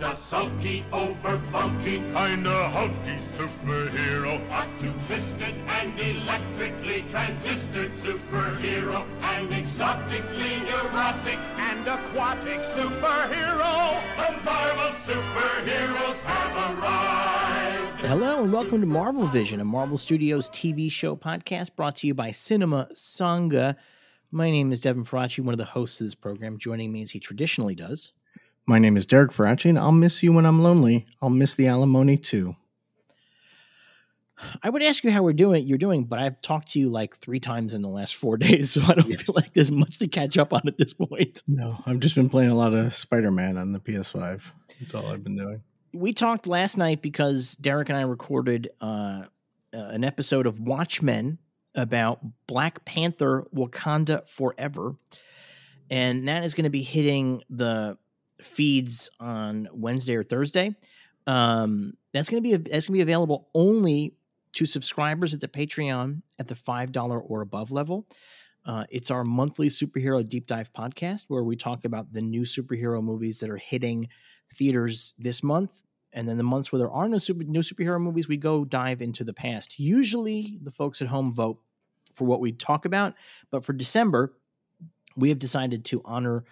just a sulky, over bulky, kinda hulky superhero. Two-fisted and electrically transistored superhero. An exotically neurotic and aquatic superhero. The Marvel superheroes have arrived. Hello and welcome to Marvel Vision, a Marvel Studios TV show podcast brought to you by Cinema Sangha. My name is Devin Faraci, one of the hosts of this program. Joining me as he traditionally does. My name is Derek Faraci, and I'll miss you when I'm lonely. I'll miss the alimony too. I would ask you how we're doing. You're doing, but I've talked to you like three times in the last four days, so I don't Yes. feel like there's much to catch up on at this point. No, I've just been playing a lot of Spider Man on the PS5. That's all I've been doing. We talked last night because Derek and I recorded uh, uh, an episode of Watchmen about Black Panther Wakanda Forever. And that is going to be hitting the feeds on Wednesday or Thursday. Um, that's going to be that's to be available only to subscribers at the Patreon at the five dollar or above level. Uh, it's our monthly superhero deep dive podcast where we talk about the new superhero movies that are hitting theaters this month, and then the months where there are no super, new superhero movies, we go dive into the past. Usually, the folks at home vote for what we talk about, but for December, we have decided to honor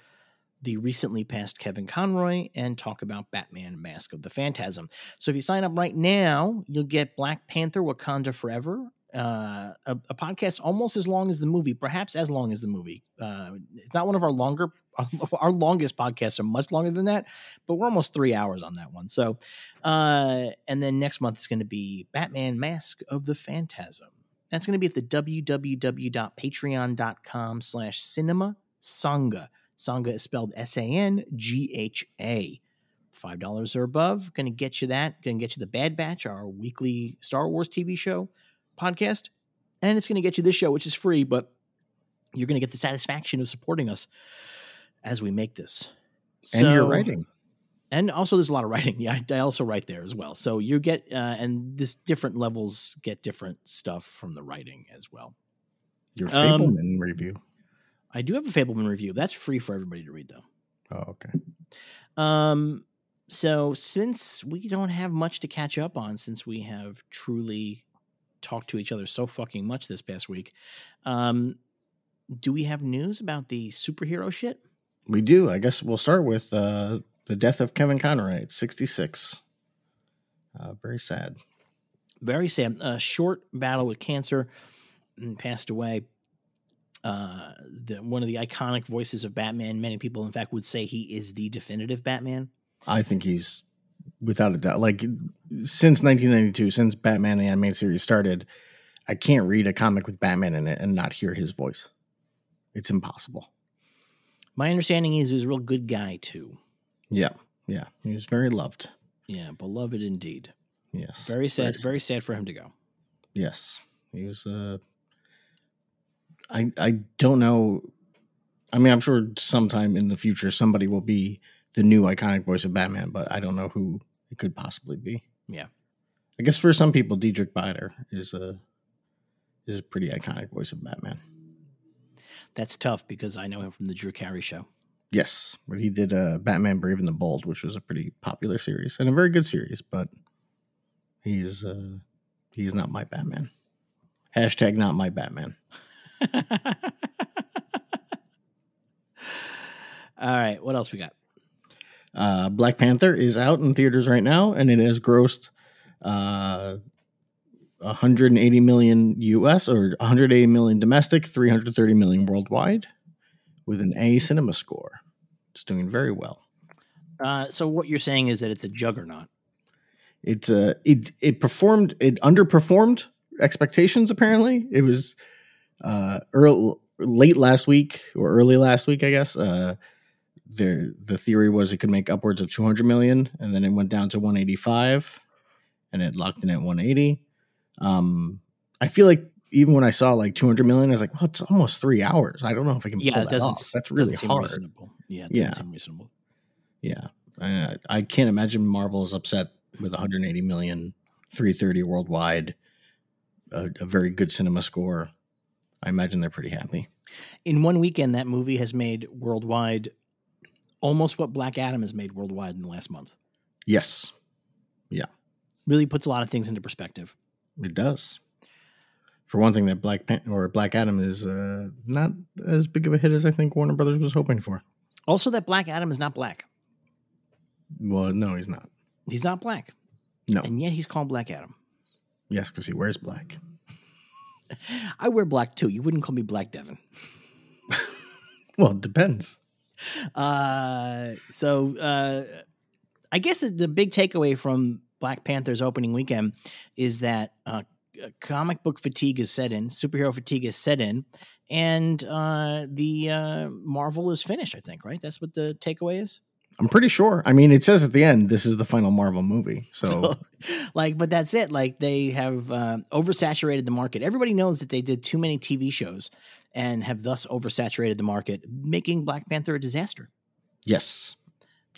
the recently passed Kevin Conroy and talk about Batman Mask of the Phantasm. So if you sign up right now, you'll get Black Panther Wakanda Forever, uh, a, a podcast almost as long as the movie, perhaps as long as the movie. Uh, it's not one of our longer, our longest podcasts are much longer than that, but we're almost three hours on that one. So, uh, and then next month is going to be Batman Mask of the Phantasm. That's going to be at the www.patreon.com slash cinema sangha. Sangha is spelled S A N G H A. Five dollars or above, going to get you that. Going to get you the Bad Batch, our weekly Star Wars TV show podcast, and it's going to get you this show, which is free, but you're going to get the satisfaction of supporting us as we make this. And you're writing. and also there's a lot of writing. Yeah, I, I also write there as well. So you get uh, and this different levels get different stuff from the writing as well. Your Um, Fabelman review. I do have a Fabelman review. That's free for everybody to read though. Oh, okay. Um, so since we don't have much to catch up on, since we have truly talked to each other so fucking much this past week, um, do we have news about the superhero shit? We do. I guess we'll start with uh, the death of Kevin Conroy at 66. Uh, very sad. Very sad. A short battle with cancer, and passed away. Uh, the, one of the iconic voices of Batman. Many people, in fact, would say he is the definitive Batman. I think he's without a doubt. Like since 1992, since Batman the animated series started, I can't read a comic with Batman in it and not hear his voice. It's impossible. My understanding is he was a real good guy too. Yeah, yeah. He was very loved. Yeah, beloved indeed. Yes, Very sad. Very sad for him to go. Yes, he was. Uh, I I don't know. I mean, I'm sure sometime in the future somebody will be the new iconic voice of Batman, but I don't know who it could possibly be. Yeah. I guess for some people, Diedrich Bader is a is a pretty iconic voice of Batman. That's tough because I know him from the Drew Carey show. Yes, but he did uh, Batman Brave and the Bold, which was a pretty popular series and a very good series. But he's uh, he's not my Batman. Hashtag not my Batman. All right, what else we got? Uh, Black Panther is out in theaters right now, and it has grossed uh, 180 million US or 180 million domestic, 330 million worldwide, with an A cinema score. It's doing very well. Uh, so what you're saying is that it's a juggernaut. It's uh, it it performed it underperformed expectations. Apparently, it was uh, early, late last week or early last week, I guess. Uh, the the theory was it could make upwards of 200 million, and then it went down to 185, and it locked in at 180. Um, I feel like even when I saw like 200 million, I was like, well, it's almost three hours. I don't know if I can Yeah, pull that doesn't. off. That's really hard. reasonable. Yeah, it Yeah. seem reasonable. Yeah. Uh, I can't imagine Marvel is upset with 180 million, 330 worldwide, a, a very good cinema score. I imagine they're pretty happy. In one weekend, that movie has made worldwide almost what Black Adam has made worldwide in the last month. Yes, Yeah. Really puts a lot of things into perspective. it does. For one thing, that Black Pan- or Black Adam is uh, not as big of a hit as I think Warner Brothers was hoping for. Also, that Black Adam is not black. Well, no, he's not. He's not black. No. And yet he's called Black Adam. Yes, because he wears black. I wear black too. You wouldn't call me Black Devin. Well, it depends. Uh, so uh, I guess the, the big takeaway from Black Panther's opening weekend is that uh, comic book fatigue is set in, superhero fatigue is set in, and uh, the uh, Marvel is finished. I think, right? That's what the takeaway is. I'm pretty sure. I mean, it says at the end, this is the final Marvel movie. So, So, like, but that's it. Like, they have uh, oversaturated the market. Everybody knows that they did too many TV shows and have thus oversaturated the market, making Black Panther a disaster. yes.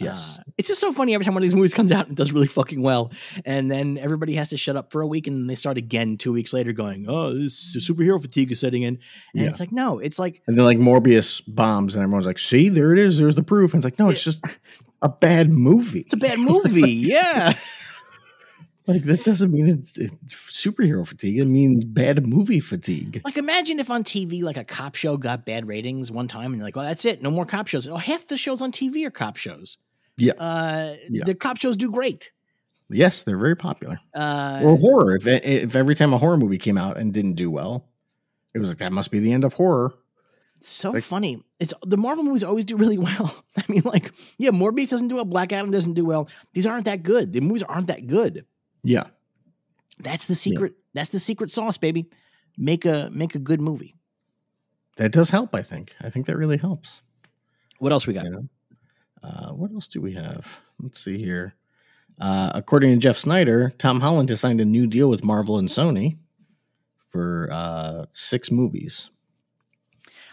Yes. Uh, it's just so funny every time one of these movies comes out and does really fucking well. And then everybody has to shut up for a week and then they start again two weeks later going, oh, this superhero fatigue is setting in. And Yeah. it's like, no, it's like, and then like Morbius bombs, and everyone's like, see, there it is. There's the proof. And it's like, no, it's just a bad movie. it's a bad movie. yeah. Like, that doesn't mean it's, it's superhero fatigue. It means bad movie fatigue. Like, imagine if on TV, like a cop show got bad ratings one time and you're like, well, that's it. No more cop shows. Oh, half the shows on TV are cop shows. Yeah. Uh, Yeah. The cop shows do great. Yes, they're very popular. Uh, or horror. If, if every time a horror movie came out and didn't do well, it was like, that must be the end of horror. so like- funny. It's the Marvel movies always do really well. I mean, like, yeah, Morbius doesn't do well. Black Adam doesn't do well. These aren't that good. The movies aren't that good. Yeah. That's the secret. That's the secret sauce, baby. Make a make a good movie. That does help, I think. I think that really helps. What else we got? You know? Uh, what else do we have? Let's see here. Uh, according to Jeff Sneider, Tom Holland has signed a new deal with Marvel and Sony for uh, six movies.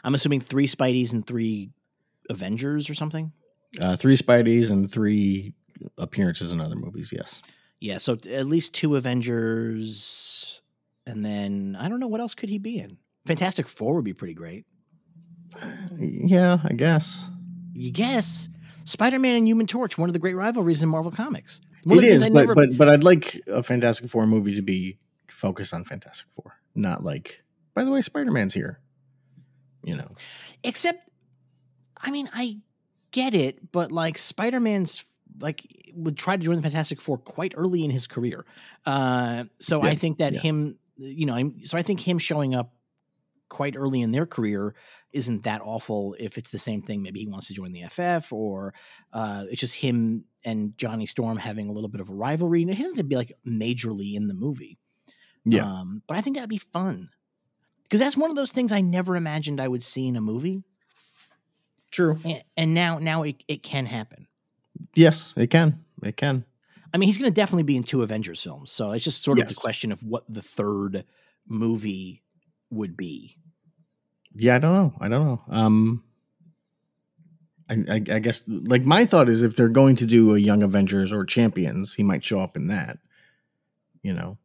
I'm assuming three Spideys and three Avengers or something. Uh, three Spideys and three appearances in other movies, yes. Yeah, so at least two Avengers, and then I don't know what else could he be in. Fantastic Four would be pretty great. Yeah, I guess. You guess Spider-Man and Human Torch, one of the great rivalries in Marvel Comics. One It of the things is, but, never- but but I'd like a Fantastic Four movie to be focused on Fantastic Four, not like, by the way, Spider Man's here. You know, except i mean i get it but like spider-man's like would try to join the fantastic four quite early in his career uh so i think that yeah. him you know I'm, so i think him showing up quite early in their career isn't that awful if it's the same thing maybe he wants to join the ff or uh it's just him and johnny storm having a little bit of a rivalry and it doesn't have to be like majorly in the movie yeah, um, but I think that'd be fun because that's one of those things I never imagined I would see in a movie, true. and, and now now it, it can happen. Yes, it can. It can. I mean, he's going to definitely be in two Avengers films, so it's just sort of the question of what the third movie would be. Yeah, I don't know. I don't know. Um, I, I, I guess like my thought is if they're going to do a Young Avengers or Champions, he might show up in that. You know,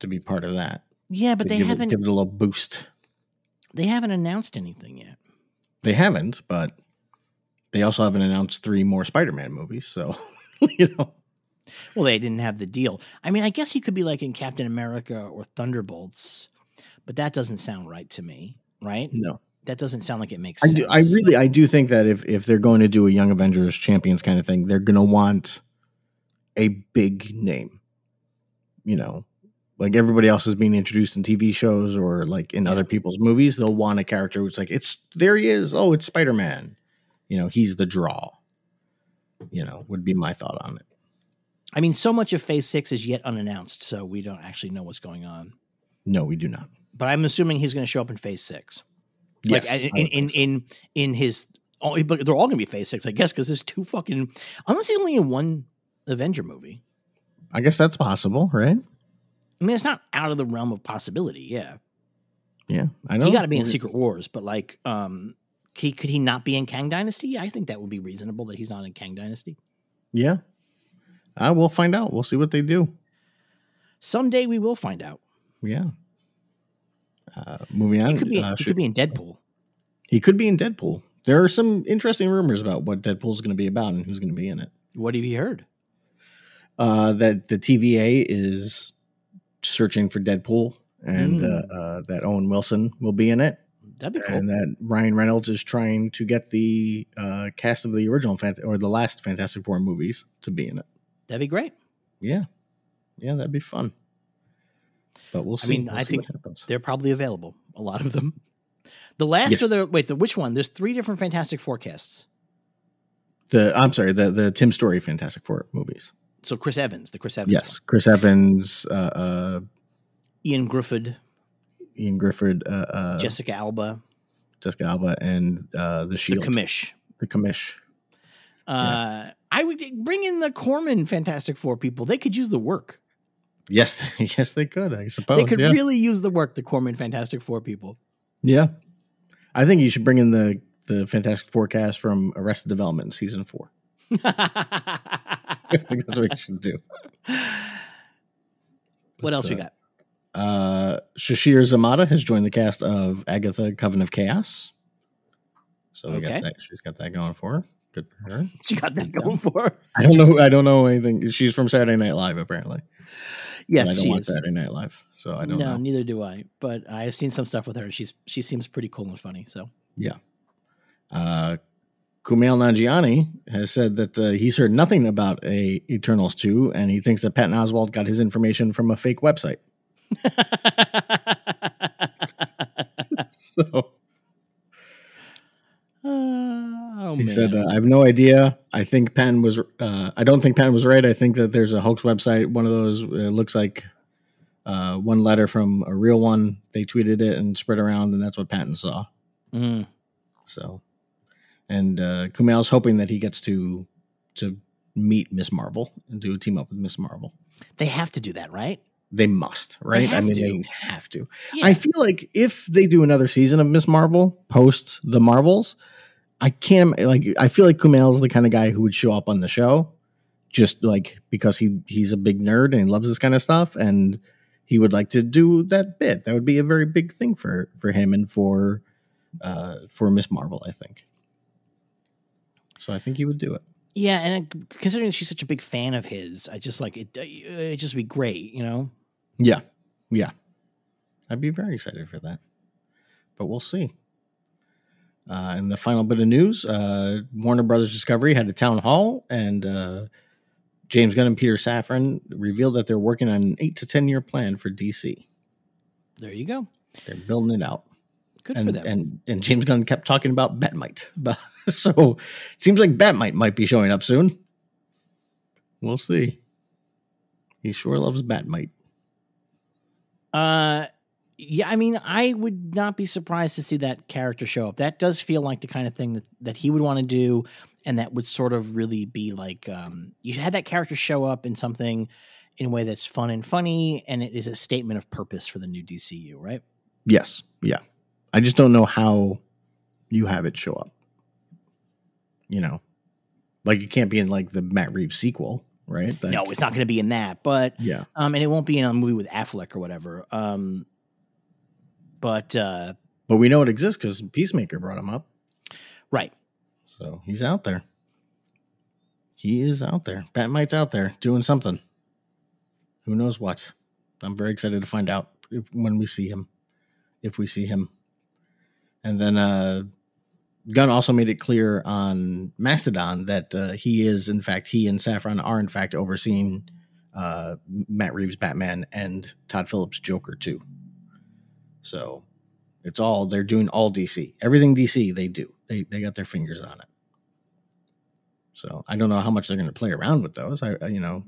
to be part of that. Yeah, but to they give haven't it, give it a little boost. they haven't announced anything yet. They haven't, but they also haven't announced three more Spider-Man movies. So you know, Well, they didn't have the deal. I mean, I guess he could be like in Captain America or Thunderbolts, but that doesn't sound right to me, right? no. That doesn't sound like it makes I sense. do. I really, I do think that if if they're going to do a Young Avengers Champions kind of thing, they're going to want a big name. You know, like everybody else is being introduced in TV shows or like in other people's movies, they'll want a character who's like, it's there he is. Oh, it's Spider Man. You know, he's the draw. You know, would be my thought on it. I mean, so much of Phase Six is yet unannounced, so we don't actually know what's going on. No, we do not. But I'm assuming he's going to show up in Phase Six. Like Yes, in in in, in in his, oh, but they're all going to be Phase Six, I guess, because there's two fucking. Unless he's only in one Avenger movie. I guess that's possible, right? I mean, it's not out of the realm of possibility. Yeah, Yeah, I know. he got to be in Secret Wars, but like, um, he could he not be in Kang Dynasty? I think that would be reasonable that he's not in Kang Dynasty. Yeah, uh, we'll find out. We'll see what they do. Someday we will find out. Yeah. Uh, moving on. He could be. uh, he should- could be in Deadpool. He could be in Deadpool. There are some interesting rumors about what Deadpool is going to be about and who's going to be in it. What have you heard? uh, that the TVA is searching for Deadpool, and Mm. uh, uh, that Owen Wilson will be in it, That'd be cool. and that Ryan Reynolds is trying to get the uh, cast of the original Fant- or the last Fantastic Four movies to be in it. That'd be great. Yeah, yeah, that'd be fun. But we'll see. I mean, We'll I see think. They're probably available. A lot of them. The last Yes. or the wait, the which one? There's three different Fantastic forecasts. The I'm sorry, the the Tim Story Fantastic Four movies. So Chris Evans, the Chris Evans. Yes, Chris Evans, uh, uh. Ian Griffith, Ian Griffith, uh, uh, Jessica Alba, Jessica Alba, and uh, the she the Shield, commish. the commish. Uh, I would bring in the Corman Fantastic Four people. They could use the work. Yes, yes, they could. I suppose. they could yeah. really use the work. The Corman Fantastic Four people. yeah. I think you should bring in the the Fantastic Forecast from Arrested Development season four. I think that's what you should do. what But, else we uh, got? Uh, Sasheer Zamata has joined the cast of Agatha: Coven of Chaos. So we Okay. got that. She's got that going for her. Good for her. She got that going for. her. I don't know. I don't know anything. She's from Saturday Night Live, apparently. And Yes, I don't she watch is. Saturday Night Live, so I don't no, know. neither do I. But I've seen some stuff with her. She's she seems pretty cool and funny. So yeah. Uh, Kumail Nanjiani has said that uh, he's heard nothing about a Eternals two, and he thinks that Patton Oswalt got his information from a fake website. So oh he man. said, uh, "I have no idea. I think Patton was. Uh, I don't think Patton was right. I think that there's a hoax website. One of those uh, looks like." Uh, one letter from a real one. They tweeted it and spread around, and that's what Patton saw. Mm. So, and uh, Kumail's hoping that he gets to to meet Miss Marvel and do a team up with Miss Marvel. They have to do that, right? They must, right? I mean, to. they have to. Yeah. I feel like if they do another season of Miss Marvel post the Marvels, I can't like. I feel like Kumail's the kind of guy who would show up on the show, just like because he he's a big nerd and he loves this kind of stuff, and he would like to do that bit. That would be a very big thing for for him and for uh for Miss Marvel. I think. So I think he would do it. yeah, and considering she's such a big fan of his, I just like it. It just be great, you know. Yeah. Yeah. I'd be very excited for that. But we'll see. Uh, and the final bit of news uh, Warner Brothers Discovery had a town hall, and uh, James Gunn and Peter Safran revealed that they're working on an eight to 10 year plan for DC. There you go. They're building it out. Good and, for them. And, and James Gunn kept talking about Batmite. So it seems like Batmite might be showing up soon. We'll see. He sure loves Batmite. Uh, yeah, I mean, I would not be surprised to see that character show up. That does feel like the kind of thing that, that he would want to do, and that would sort of really be like um, you had that character show up in something in a way that's fun and funny, and it is a statement of purpose for the new DCU, right? Yes. Yeah. I just don't know how you have it show up. You know, like it can't be in like the Matt Reeves sequel, right? Like, no, it's not going to be in that, but Yeah. um, and it won't be in a movie with Affleck or whatever. Um, but uh, But we know it exists because Peacemaker brought him up. right, So he's out there. He is out there. Batmite's out there doing something. Who knows what? I'm very excited to find out if, when we see him, if we see him. And then uh, Gunn also made it clear on Mastodon that uh, he is, in fact, he and Safran are, in fact, overseeing uh, Matt Reeves' Batman and Todd Phillips' Joker, too. So it's all, they're doing all DC. Everything DC, they do. They, they got their fingers on it. So I don't know how much they're going to play around with those. I, I you know,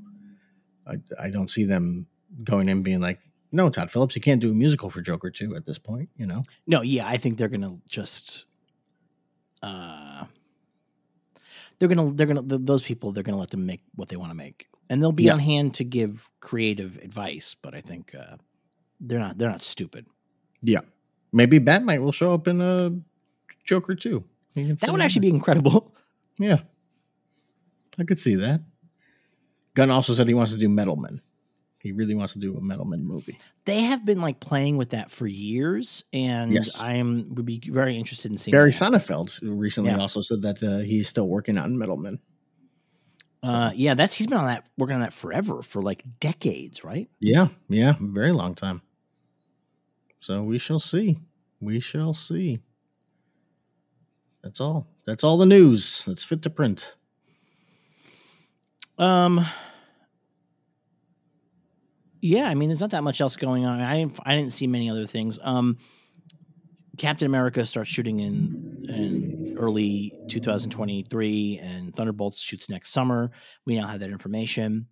I, I don't see them going in being like, no, Todd Phillips, you can't do a musical for Joker 2 at this point, you know? no, yeah, I think they're going to just. Uh, they're gonna they're gonna th- those people they're gonna let them make what they want to make and they'll be Yeah. on hand to give creative advice but i think uh they're not they're not stupid Yeah. Maybe Batmite will show up in a Joker too. That would actually be incredible Yeah. I could see that. Gunn also said he wants to do Metal Men. He really wants to do a Metal Men movie. they have been like playing with that for years and Yes. i am would be very interested in seeing Barry that. Sonnenfeld recently Yeah. also said that uh, he's still working on Metal Men. So, Uh, yeah, that's he's been on that working on that forever for like decades, right? yeah, yeah, very long time. So we shall see. We shall see. That's all. That's all the news. That's fit to print. Um. Yeah, I mean, there's not that much else going on. I didn't. I didn't see many other things. Um, Captain America starts shooting in in early 2023, and Thunderbolts shoots next summer. We now have that information.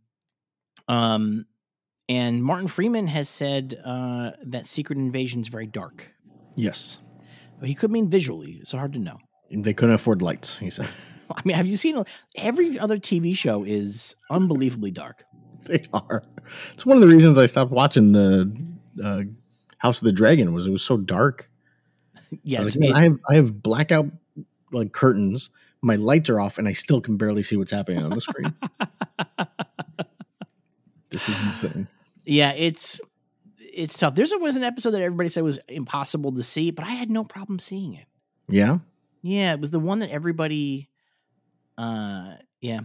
Um, and Martin Freeman has said uh, that Secret Invasion is very dark. Yes. But he could mean visually. It's hard to know. They couldn't afford lights, he said. I mean, have you seen every other TV show is unbelievably dark. They are. It's one of the reasons I stopped watching the uh, House of the Dragon was it was so dark. Yes, was like, I have I have blackout like curtains. My lights are off, and I still can barely see what's happening on the screen. this is insane. yeah, it's it's tough. There's was an episode that everybody said was impossible to see, but I had no problem seeing it. Yeah, Yeah, it was the one that everybody uh yeah.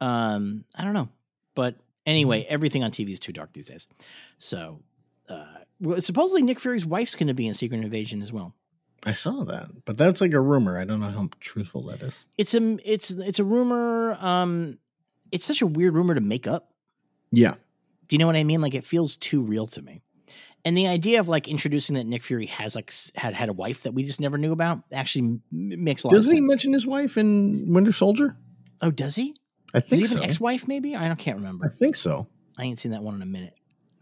Um I don't know. But anyway, everything on TV is too dark these days. So uh well, supposedly Nick Fury's wife's going to be in Secret Invasion as well. I saw that, but that's like a rumor. I don't know how truthful that is. It's a it's it's a rumor um it's such a weird rumor to make up. Yeah, Do you know what I mean? Like it feels too real to me. And the idea of like introducing that Nick Fury has like had had a wife that we just never knew about actually makes a lot doesn't he mention his wife in Winter Soldier? oh, does he? I Is think he so. an ex-wife? Maybe I don't can't remember. I think so. I ain't seen that one in a minute.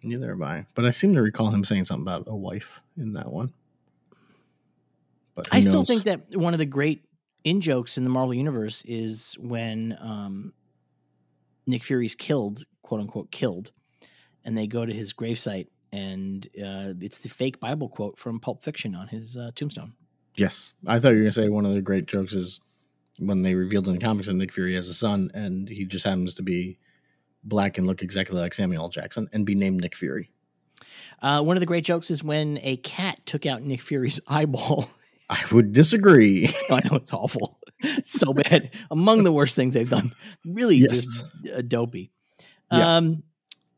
Neither have I. But I seem to recall him saying something about a wife in that one. But I still knows? think that one of the great in jokes in the Marvel universe is when um, Nick Fury's killed, quote unquote, killed, and they go to his gravesite, and uh, it's the fake Bible quote from Pulp Fiction on his uh, tombstone. Yes, I thought you were gonna say one of the great jokes is when they revealed in the comics that Nick Fury has a son, and he just happens to be black and look exactly like Samuel L. Jackson, and be named Nick Fury. Uh, one of the great jokes is when a cat took out Nick Fury's eyeball. I would disagree. I know it's awful, so bad. Among the worst things they've done. Really, Yes. just uh, dopey. Yeah. Um,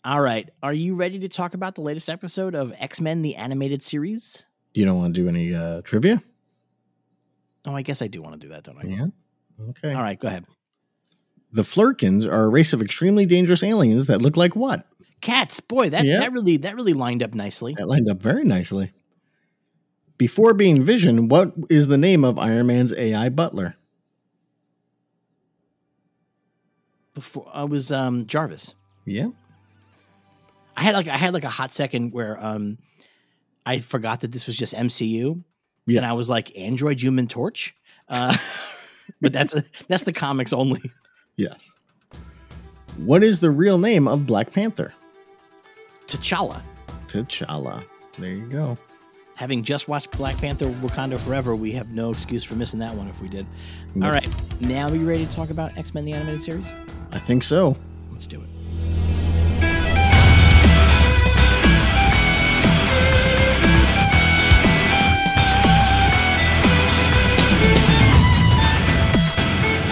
all right, are you ready to talk about the latest episode of X Men: The Animated Series? you don't want to do any uh, trivia? Oh, I guess I do want to do that, don't I? Yeah. Okay. All right, go ahead. The Flerkens are a race of extremely dangerous aliens that look like what? Cats, boy, that Yeah. that really that really lined up nicely. That lined up very nicely. Before being Vision, what is the name of Iron Man's AI butler? Before I was um, Jarvis. Yeah. I had like I had like a hot second where um, I forgot that this was just MCU, Yeah. and I was like Android Human Torch, uh, but that's that's the comics only. Yes. What is the real name of Black Panther? T'Challa. T'Challa. There you go. Having just watched Black Panther: Wakanda Forever, we have no excuse for missing that one if we did. Nope. All right, now are you ready to talk about X Men: The Animated Series? I think so. Let's do it.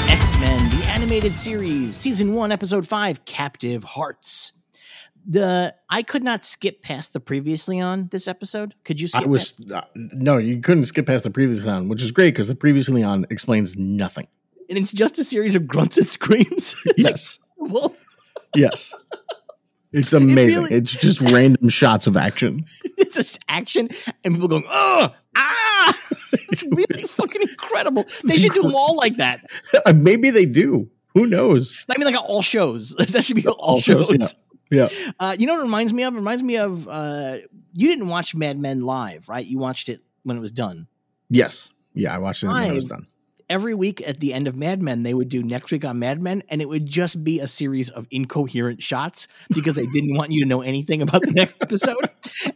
X Men: The Animated Series, Season One, Episode Five, Captive Hearts. The I could not skip past the previously on this episode. Could you skip? I was uh, no, you couldn't skip past the previously on, which is great because the previously on explains nothing. And it's just a series of grunts and screams. It's Yes, well, yes, it's amazing. really- it's just random shots of action. it's just action and people going, oh, ah. it's really fucking incredible. They should do them all like that. Maybe they do. Who knows? I mean, like all shows. that should be all, shows. yeah. Yeah. Uh, you know what it reminds me of? It reminds me of uh, you didn't watch Mad Men live, right? You watched it when it was done. Yes. Yeah. I watched it when it was done. Every week at the end of Mad Men, they would do next week on Mad Men, and it would just be a series of incoherent shots because they didn't want you to know anything about the next episode.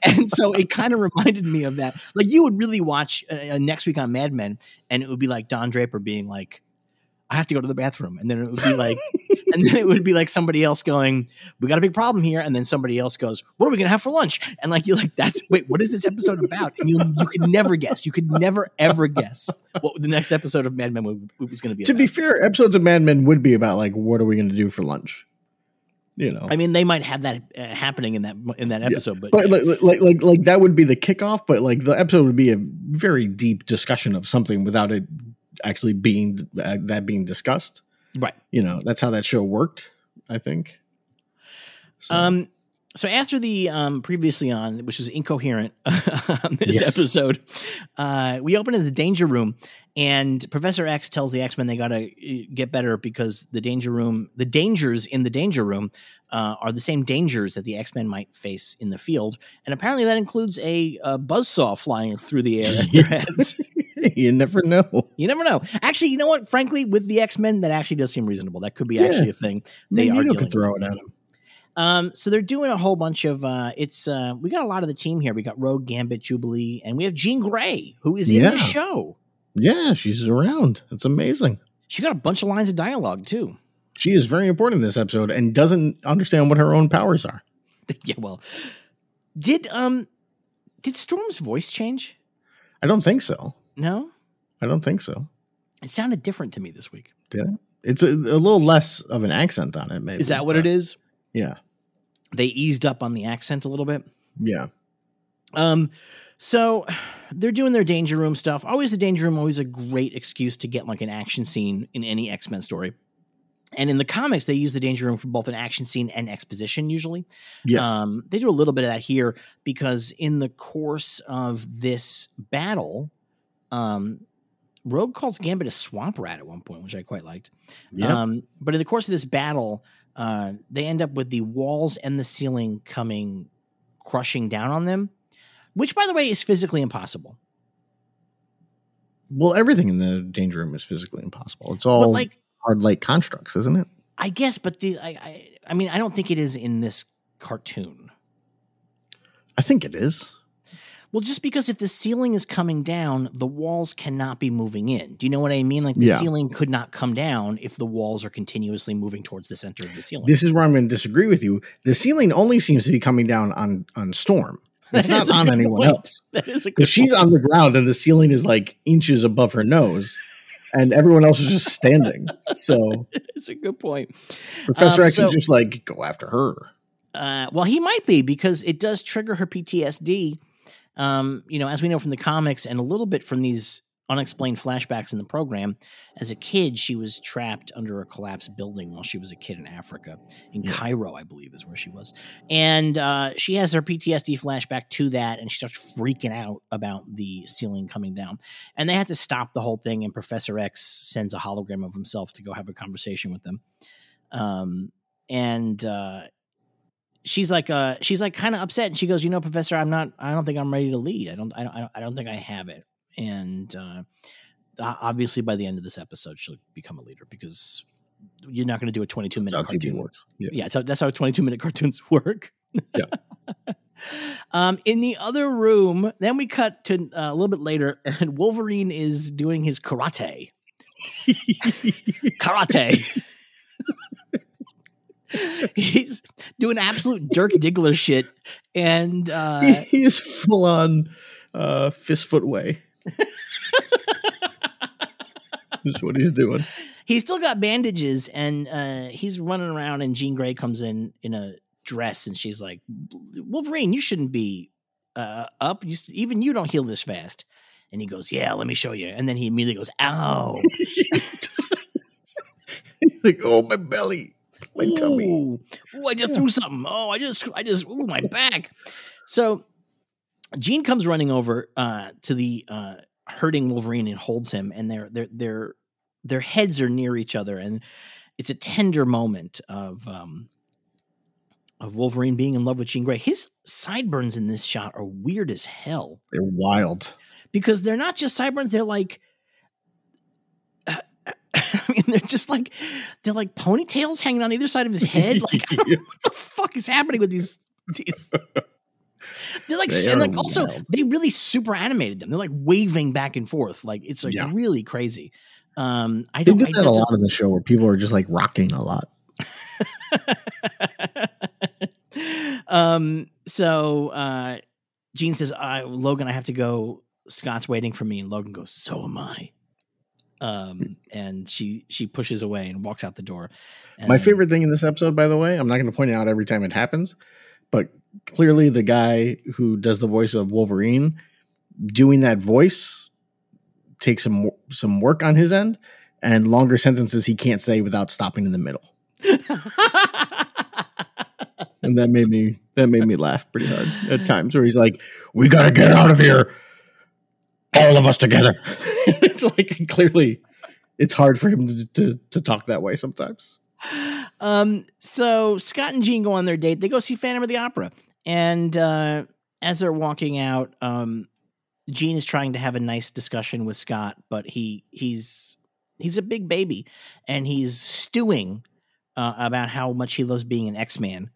And so it kind of reminded me of that. Like you would really watch uh, next week on Mad Men, and it would be like Don Draper being like, I have to go to the bathroom. And then it would be like, and then it would be like somebody else going, we got a big problem here. And then somebody else goes, what are we going to have for lunch? And like, you're like, that's, wait, what is this episode about? And you, you could never guess. You could never, ever guess what the next episode of Mad Men would- was going to be To about. be fair, episodes of Mad Men would be about like, what are we going to do for lunch? You know, I mean, they might have that uh, happening in that, in that episode, but, but like, like like like that would be the kickoff. But like the episode would be a very deep discussion of something without it actually being uh, that being discussed. right. You know, that's how that show worked. I think. So, Um, so after the um, previously on, which was incoherent on this Yes. episode, uh, we open in the danger room, and Professor X tells the X Men they got to get better because the danger room, the dangers in the danger room, uh, are the same dangers that the X Men might face in the field, and apparently that includes a, a buzzsaw flying through the air at their heads. you never know. You never know. Actually, you know what? Frankly, with the X Men, that actually does seem reasonable. That could be Yeah. actually a thing. They are Magneto dealing could throw it at him. Um, so they're doing a whole bunch of uh it's uh we got a lot of the team here. We got Rogue, Gambit, Jubilee, and we have Jean Grey, who is in Yeah. the show. Yeah, she's around. It's amazing. She got a bunch of lines of dialogue too. She is very important in this episode and doesn't understand what her own powers are. yeah, well. Did um did Storm's voice change? I don't think so. No? I don't think so. It sounded different to me this week. Did it? It's a, a little less of an accent on it. Maybe Is that what it is? Yeah, They eased up on the accent a little bit. yeah. Um, so they're doing their danger room stuff. Always the danger room, always a great excuse to get like an action scene in any X Men story. And in the comics, they use the danger room for both an action scene and exposition. Usually, Yes. um, they do a little bit of that here because in the course of this battle, um, Rogue calls Gambit a swamp rat at one point, which I quite liked. Yep. Um, but in the course of this battle, uh, they end up with the walls and the ceiling coming crushing down on them, which, by the way, is physically impossible. well, everything in the danger room is physically impossible. It's all but like, hard light constructs, isn't it? I guess, but the I, I, I mean, I don't think it is in this cartoon. I think it is. Well, just because if the ceiling is coming down, the walls cannot be moving in. Do you know what I mean? Like the Yeah. ceiling could not come down if the walls are continuously moving towards the center of the ceiling. This is where I'm going to disagree with you. The ceiling only seems to be coming down on on Storm. It's That not on anyone point. else. That is a good Because she's on the ground and the ceiling is like inches above her nose, and everyone else is just standing. So It's a good point. Professor Um, X so- is just like go after her. Uh, well, he might be because it does trigger her PTSD. Um, you know, as we know from the comics and a little bit from these unexplained flashbacks in the program, as a kid, she was trapped under a collapsed building while she was a kid in Africa. In Yeah. Cairo, I believe, is where she was. And uh, she has her PTSD flashback to that, and she starts freaking out about the ceiling coming down. And they had to stop the whole thing, and Professor X sends a hologram of himself to go have a conversation with them. Um, and uh, she's like uh she's like kind of upset and she goes you know professor i'm not i don't think i'm ready to lead i don't i don't I don't, I don't think i have it and uh obviously by the end of this episode she'll become a leader because you're not going to do a 22 minute cartoon works. Yeah. yeah so that's how 22 minute cartoons work Yeah. um in the other room then we cut to uh, a little bit later and wolverine is doing his karate karate he's doing absolute dirk diggler shit and uh he, he is full on uh, fist foot way. That's what he's doing. he's still got bandages and uh he's running around and jean grey comes in in a dress and she's like wolverine you shouldn't be uh up. You even you don't heal this fast. And he goes yeah let me show you. And then he immediately goes ow. He's like, oh my belly, my tummy. Ooh, Ooh, I just threw something. Oh, I just, I just, ooh, my back. So Jean comes running over uh, to the uh, hurting Wolverine and holds him, and their their their their heads are near each other, and it's a tender moment of um of Wolverine being in love with Jean Grey. His sideburns in this shot are weird as hell They're wild. because they're not just sideburns; they're like. I mean, they're just like they're like ponytails hanging on either side of his head. Like, I don't know what the fuck is happening with these? these they're like, They and like also wild. they really super animated them. They're like waving back and forth. Like it's like Yeah. really crazy. Um, I They don't. did I that a lot in the show where people are just like rocking a lot. um. So, uh, Jean says, I, "Logan, I have to go. Scott's waiting for me." And Logan goes, "So am I." Um, and she she pushes away and walks out the door. And My favorite thing in this episode, by the way, I'm not going to point it out every time it happens, but clearly the guy who does the voice of Wolverine doing that voice takes some some work on his end and longer sentences he can't say without stopping in the middle. And that made me that made me laugh pretty hard at times where he's like, "We got to get out of here. All of us together." it's like clearly it's hard for him to, to to talk that way sometimes. um, so Scott and Jean go on their date. They go see Phantom of the Opera, and uh, as they're walking out, um, Jean is trying to have a nice discussion with Scott, but he he's he's a big baby, and he's stewing uh, about how much he loves being an X Man,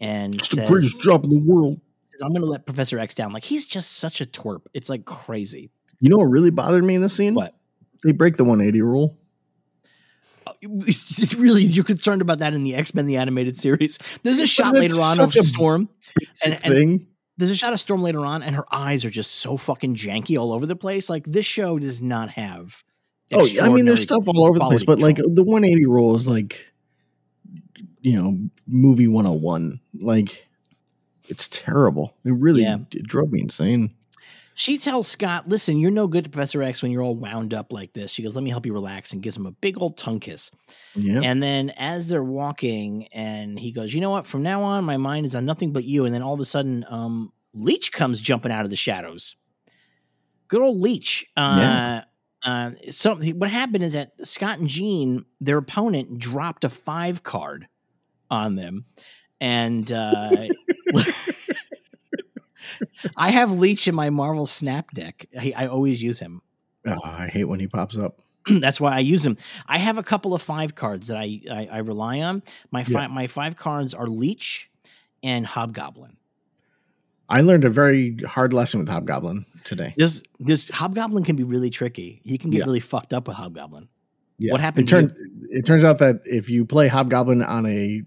and it's says, the greatest job in the world. Says, "I'm going to let Professor X down." Like he's just such a twerp. It's like crazy. You know what really bothered me in this scene? What? They break the 180 rule. Uh, really, you're concerned about that in the X Men the animated series. There's a shot later on of Storm. And- and- thing. there's a shot of Storm later on, and her eyes are just so fucking janky all over the place. Like this show does not have. Oh, I mean, there's stuff all over the place, but like the 180 rule is like, you know, movie 101. Like, it's terrible. It really Yeah. it drove me insane. She tells Scott, "Listen, you're no good to Professor X when you're all wound up like this." She goes, "Let me help you relax," and gives him a big old tongue kiss. Yeah. And then as they're walking, and he goes, "You know what? From now on, my mind is on nothing but you." And then all of a sudden, um, Leech comes jumping out of the shadows. Good old Leech. Uh, Yeah. uh, so what happened is that Scott and Jean, their opponent, dropped a five card on them, and uh, I have Leech in my Marvel Snap deck. I, I always use him. Oh, I hate when he pops up. That's why I use him. I have a couple of five cards that I I, I rely on. My Yeah. five my five cards are Leech and Hobgoblin. I learned a very hard lesson with Hobgoblin today. This this Hobgoblin can be really tricky. He can get Yeah. really fucked up with Hobgoblin. Yeah. What happened It to turns it turns out that if you play Hobgoblin on a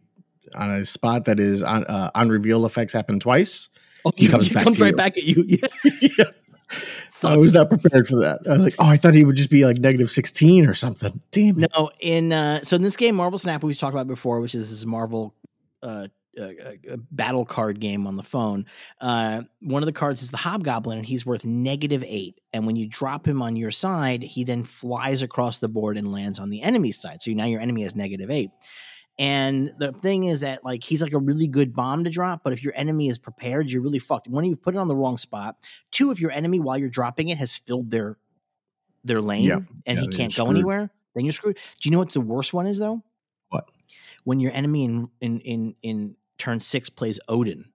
on a spot that is on uh, on reveal effects happen twice, Oh, He comes he back comes right you. back at you. Yeah. yeah. So I was not prepared for that. I was like, oh, I thought he would just be like negative 16 or something. Damn it. no, in uh, so in this game, Marvel Snap, we've talked about before, which is this Marvel uh, uh, uh, battle card game on the phone. Uh, one of the cards is the Hobgoblin, and he's worth negative eight. And when you drop him on your side, he then flies across the board and lands on the enemy's side. So now your enemy has negative eight. And the thing is that like he's like a really good bomb to drop, but if your enemy is prepared, you're really fucked. One, you put it on the wrong spot. Two, if your enemy while you're dropping it has filled their their lane Yeah. and Yeah, he can't go anywhere, then you're screwed. Do you know what the worst one is though? What? When your enemy in in in in turn six plays Odin.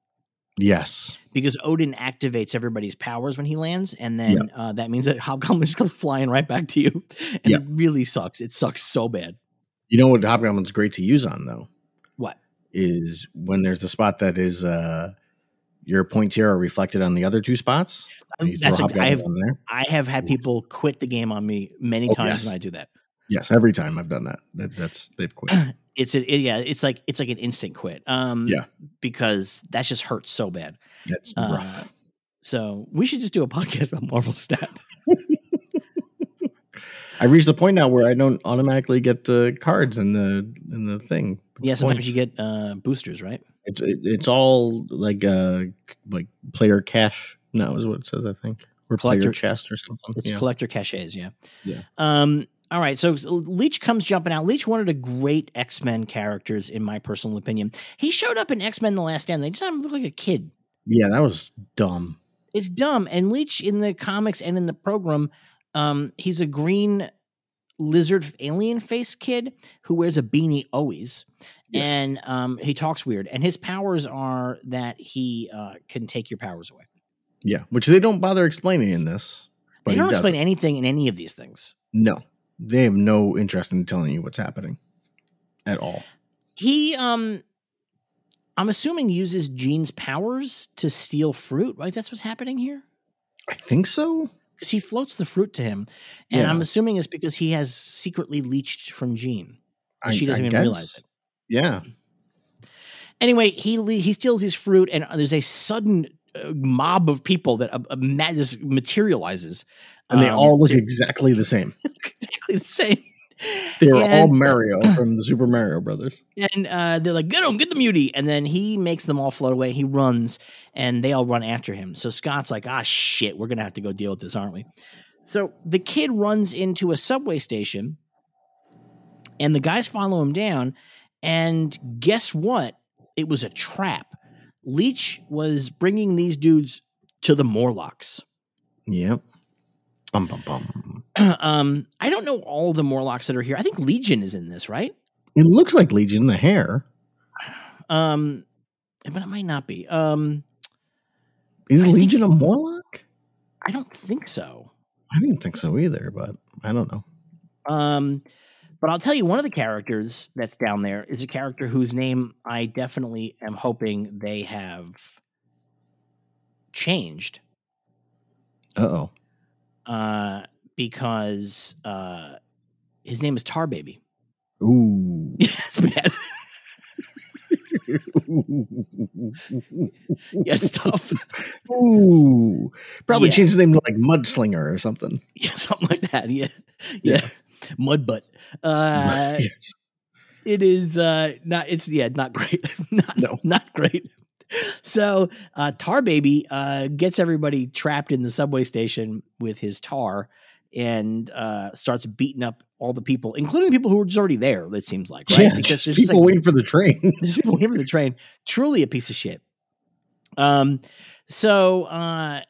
Yes. Because Odin activates everybody's powers when he lands, and then uh, that means that Hobgoblin just comes flying right back to you, and Yeah. it really sucks. It sucks so bad. You know what Hobgoblin's great to use on though What? is when there's the spot that is uh your points here are reflected on the other two spots. and you throw That's ex- I have there. I have had people quit the game on me many Oh, times yes. when I do that. Yes, every time I've done that. that that's they've quit. It's a it- yeah, it's like it's like an instant quit. Um, Yeah. because that just hurts so bad. That's Uh, rough. So we should just do a podcast about Marvel Snap. I've reached the point now where I don't automatically get the cards in the in the thing. Yeah, sometimes Points. you get uh, boosters, right? It's it, it's all like uh like player cash now is what it says I think or Collector- player chest or something. It's yeah. collector caches, yeah. Yeah. Um. All right. So Leech comes jumping out. Leech, one of the great X Men characters, in my personal opinion. He showed up in X Men: The Last Stand. They just had him look like a kid. yeah, that was dumb. It's dumb. And Leech in the comics and in the program, um, he's a green lizard alien face kid who wears a beanie always. Yes. And um, he talks weird. And his powers are that he uh, can take your powers away. Yeah, which they don't bother explaining in this. But They he don't explain anything in any of these things. No, they have no interest in telling you what's happening at all. He um I'm assuming uses Jean's powers to steal fruit, right? That's what's happening here. I think so. Because he floats the fruit to him, and Yeah. I'm assuming it's because he has secretly leached from Jean. and I- she doesn't I even guess. realize it. Yeah. Anyway, he le- he steals his fruit, and there's a sudden uh, mob of people that uh, uh, ma- materializes, And they um, all look to- exactly the same. exactly the same. They were all Mario from the Super Mario Brothers. and uh, they're like, "Get him, get the mutie!" And then he makes them all float away. He runs, and they all run after him. So Scott's like, "Ah, shit, we're gonna have to go deal with this, aren't we?" So the kid runs into a subway station, and the guys follow him down. And guess what? It was a trap. Leech was bringing these dudes to the Morlocks. Yep. Bum bum bum. um, I don't know all the Morlocks that are here. I think Legion is in this, right? It looks like Legion, the hair. Um, but it might not be. Um, Is I think- Legion a Morlock? I don't think so. I didn't think so either, but I don't know. Um, but I'll tell you, one of the characters that's down there is a character whose name I definitely am hoping they have changed. Uh oh. Uh, because uh, his name is Tar Baby. Ooh. Yeah, it's bad. Yeah, it's tough. Ooh. Probably Yeah. change his name to like Mudslinger or something. yeah, something like that. Yeah, yeah. Mud butt. Uh, yes. it is uh not it's yeah not great not No. not great so uh tar baby uh gets everybody trapped in the subway station with his tar and uh starts beating up all the people including the people who were just already there it seems like right? Yeah, just there's people like, waiting for the train. there's people waiting for the train. Truly a piece of shit. Um so uh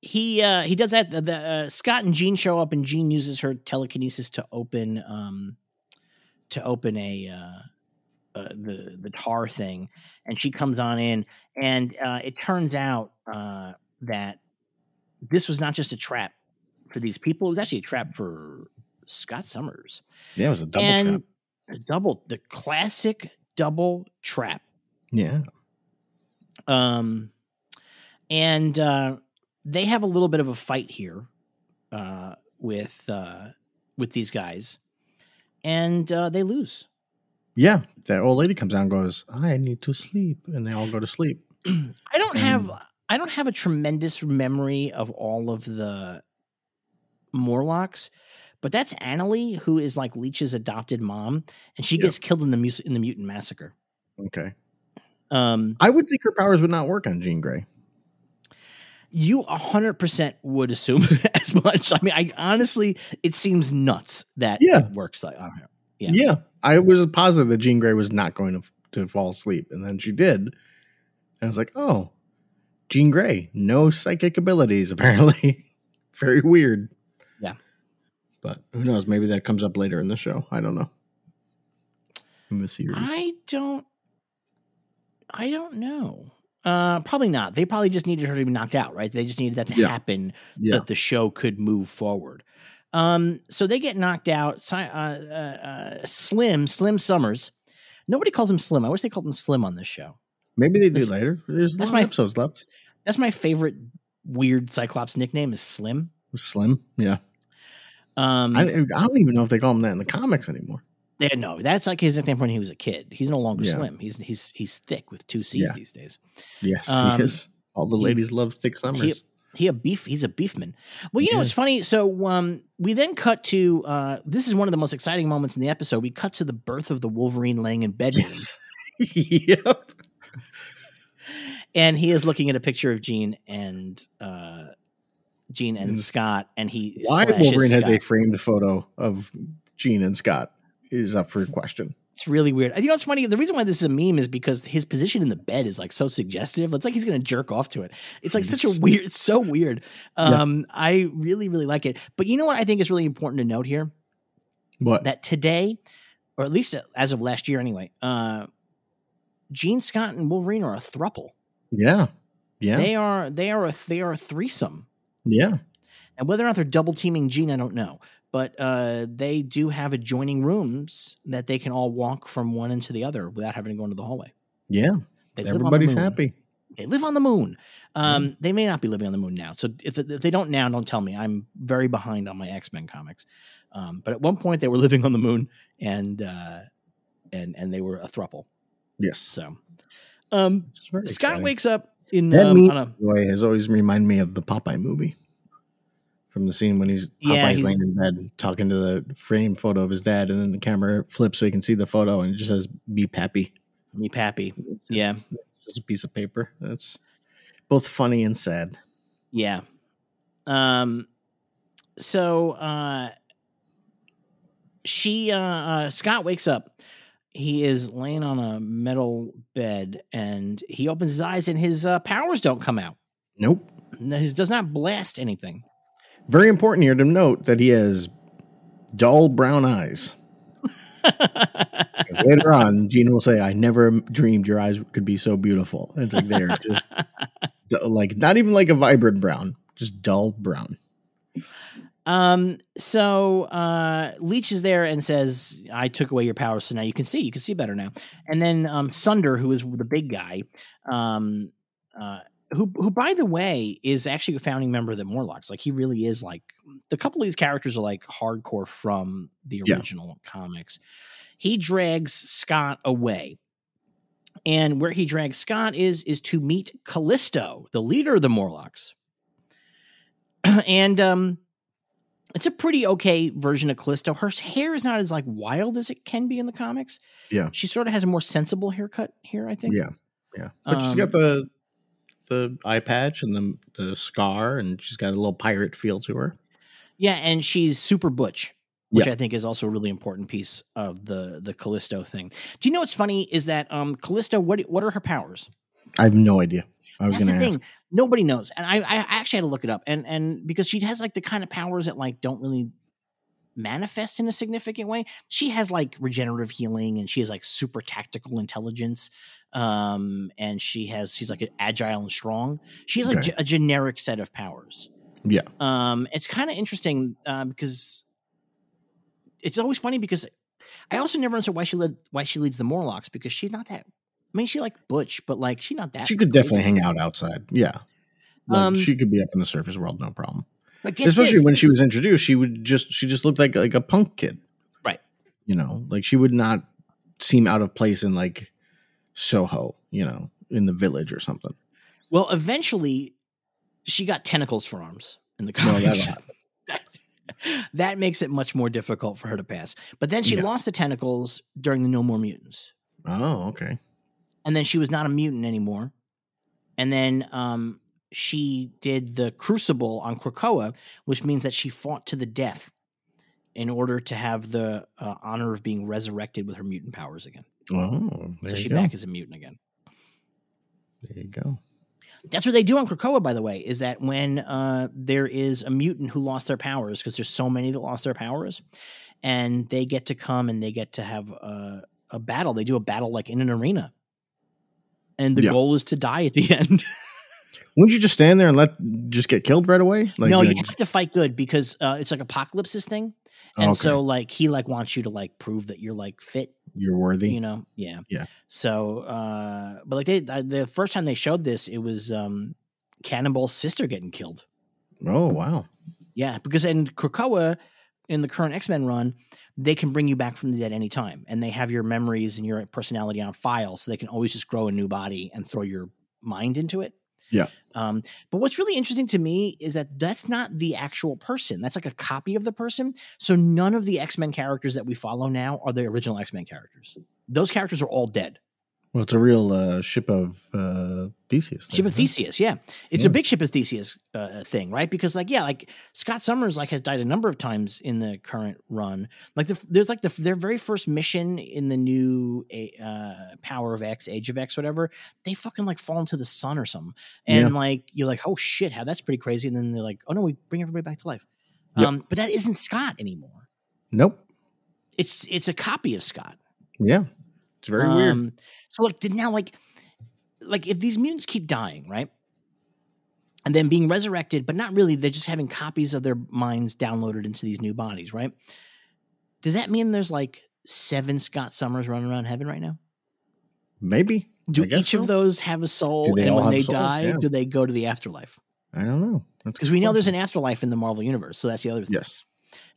he uh he does that the, the uh, scott and jean show up and jean uses her telekinesis to open um to open a uh, uh the the tar thing and she comes on in and uh it turns out uh that this was not just a trap for these people it was actually a trap for scott summers yeah, it was a double and trap. a double the classic double trap Yeah. um and uh they have a little bit of a fight here uh with uh with these guys and uh they lose Yeah. That old lady comes out and goes, I need to sleep. And they all go to sleep. i don't have Mm. i don't have a tremendous memory of all of the morlocks but that's Annalee, who is like Leech's adopted mom, and she Yep. gets killed in the mus- in the mutant massacre. Okay. Um, I would think her powers would not work on Jean Grey. you a hundred percent would assume as much. I mean, I honestly, it seems nuts that Yeah. it works like on her. Yeah. Yeah. I was positive that Jean Grey was not going to, to fall asleep. And then she did. And I was like, oh, Jean Grey, no psychic abilities, apparently. Very weird. But who knows? Maybe that comes up later in the show. I don't know. In the series. I don't. I don't know. Uh, probably not. They probably just needed her to be knocked out, right? They just needed that to Yeah. happen yeah. that the show could move forward. Um, so they get knocked out. Uh, uh, uh, Slim, Slim Summers. Nobody calls him Slim. I wish they called him Slim on this show. Maybe they do That's- later. There's that's my episodes left. That's my favorite weird Cyclops nickname is Slim. Slim. Yeah. Um, I, I don't even know if they call him that in the comics anymore. Yeah, no, that's like his nickname when he was a kid. He's no longer Yeah. slim. He's he's he's thick with two C's Yeah. these days. Yes, Um, he is. All the he- ladies love thick summers. He a beef. He's a beefman. Well, you know what's Yes. funny? So um, we then cut to uh, this is one of the most exciting moments in the episode. We cut to the birth of the Wolverine laying in bed, yes. yep. and he is looking at a picture of Jean and uh, Jean and Mm. Scott, and he Why Wolverine has a framed photo of Jean and Scott is up for question. It's really weird. You know what's funny? The reason why this is a meme is because his position in the bed is like so suggestive. It's like he's going to jerk off to it. It's like such a weird. It's so weird. Yeah. Um, I really, really like it. But you know what I think is really important to note here What? that today, or at least as of last year anyway, uh, Jean Scott and Wolverine are a thruple. yeah. Yeah. They are. They are a. They are a threesome. Yeah. And whether or not they're double teaming Jean, I don't know. But uh, they do have adjoining rooms that they can all walk from one into the other without having to go into the hallway. Yeah. They on the Everybody's happy. They live on the moon. Um, They may not be living on the moon now. So if, if they don't now, don't tell me. I'm very behind on my X Men comics. Um, but at one point, they were living on the moon, and uh, and and they were a thruple. Yes. So, um, Scott exciting. wakes up in That um, a boy has always reminded me of the Popeye movie. From the scene when he's Yeah, Popeye's he's- laying in bed talking to the frame photo of his dad, and then the camera flips so he can see the photo, and it just says "Be Pappy." me pappy. Just- Yeah, just a piece of paper. That's both funny and sad. yeah. Um, so uh, she uh, uh, Scott wakes up. He is laying on a metal bed, and he opens his eyes, and his uh, powers don't come out. Nope. He does not blast anything. Very important here to note that he has dull brown eyes. later on, Jean will say, "I never dreamed your eyes could be so beautiful." It's like they're just like not even like a vibrant brown, just dull brown. Um, so uh Leech is there and says, I took away your powers, so now you can see. You can see better now. And then um Sunder, who is the big guy, um uh who who by the way is actually a founding member of the Morlocks. Like he really is like the couple of these characters are like hardcore from the Yeah. original comics. He drags Scott away. And where he drags Scott is is to meet Callisto, the leader of the Morlocks. and um it's a pretty okay version of Callisto. Her hair is not as like wild as it can be in the comics. Yeah. She sort of has a more sensible haircut here, I think. Yeah, yeah. But she's got Um, the the eye patch and the the scar, and she's got a little pirate feel to her. Yeah, and she's super butch, which Yeah. I think is also a really important piece of the the Callisto thing. Do you know what's funny is that um Callisto what what are her powers? I have no idea. I was That's going the to ask. thing. Nobody knows. And I I actually had to look it up and and because she has like the kind of powers that like don't really manifest in a significant way. She has like regenerative healing and she has like super tactical intelligence. Um and she has she's like agile and strong. She has like Okay. ge- a generic set of powers. Yeah. Um it's kind of interesting uh, because it's always funny because I also never understood why she led why she leads the Morlocks because she's not that I mean she like Butch, but like she's not that She could definitely crazy. hang out outside. Yeah. Like, Um, she could be up in the surface world, no problem. Especially this. when she was introduced, she would just she just looked like like a punk kid, Right. You know, like she would not seem out of place in like Soho, you know, in the village or something. Well, eventually, she got tentacles for arms in the No, comics. that, that makes it much more difficult for her to pass. But then she Yeah. lost the tentacles during the No More Mutants, Oh, okay. And then she was not a mutant anymore. And then um, she did the Crucible on Krakoa, which means that she fought to the death in order to have the uh, honor of being resurrected with her mutant powers again. Oh, so go. back as a mutant again. There you go. That's what they do on Krakoa, by the way, is that when uh, there is a mutant who lost their powers, because there's so many that lost their powers, and they get to come and they get to have a, a battle. They do a battle like in an arena. And the Yeah. goal is to die at the end. Wouldn't you just stand there and let just get killed right away? Like, no, you like, have to fight good because uh, it's like apocalypse's thing. And okay. so like he like wants you to like prove that you're like fit you're worthy. you know yeah Yeah. so uh but like they the first time they showed this it was um cannonball's sister getting killed oh wow. yeah because in krakoa in the current x-men run they can bring you back from the dead anytime and they have your memories and your personality on file so they can always just grow a new body and throw your mind into it Yeah. um, but what's really interesting to me is that that's not the actual person. That's like a copy of the person. So none of the X Men characters that we follow now are the original X Men characters. Those characters are all dead. Well, it's a real uh, ship of uh, Theseus. Ship of huh? Theseus, yeah, it's Yeah. a big ship of Theseus uh, thing, right? Because like, yeah, like Scott Summers like has died a number of times in the current run. Like the, there's like the their very first mission in the new uh, Power of X, Age of X, whatever. They fucking like fall into the sun or something, and like you're like, oh shit, how that's pretty crazy. And then they're like, oh no, we bring everybody back to life. Yep. Um, but that isn't Scott anymore. Nope. It's it's a copy of Scott. Yeah. It's very weird. Um, So like now like like if these mutants keep dying, right? And then being resurrected, but not really, they're just having copies of their minds downloaded into these new bodies, right? Does that mean there's like seven Scott Summers running around heaven right now? Maybe. Do each so. of those have a soul? And when they souls? die, Yeah. do they go to the afterlife? I don't know. Because we know there's an afterlife in the Marvel universe. So that's the other thing. yes.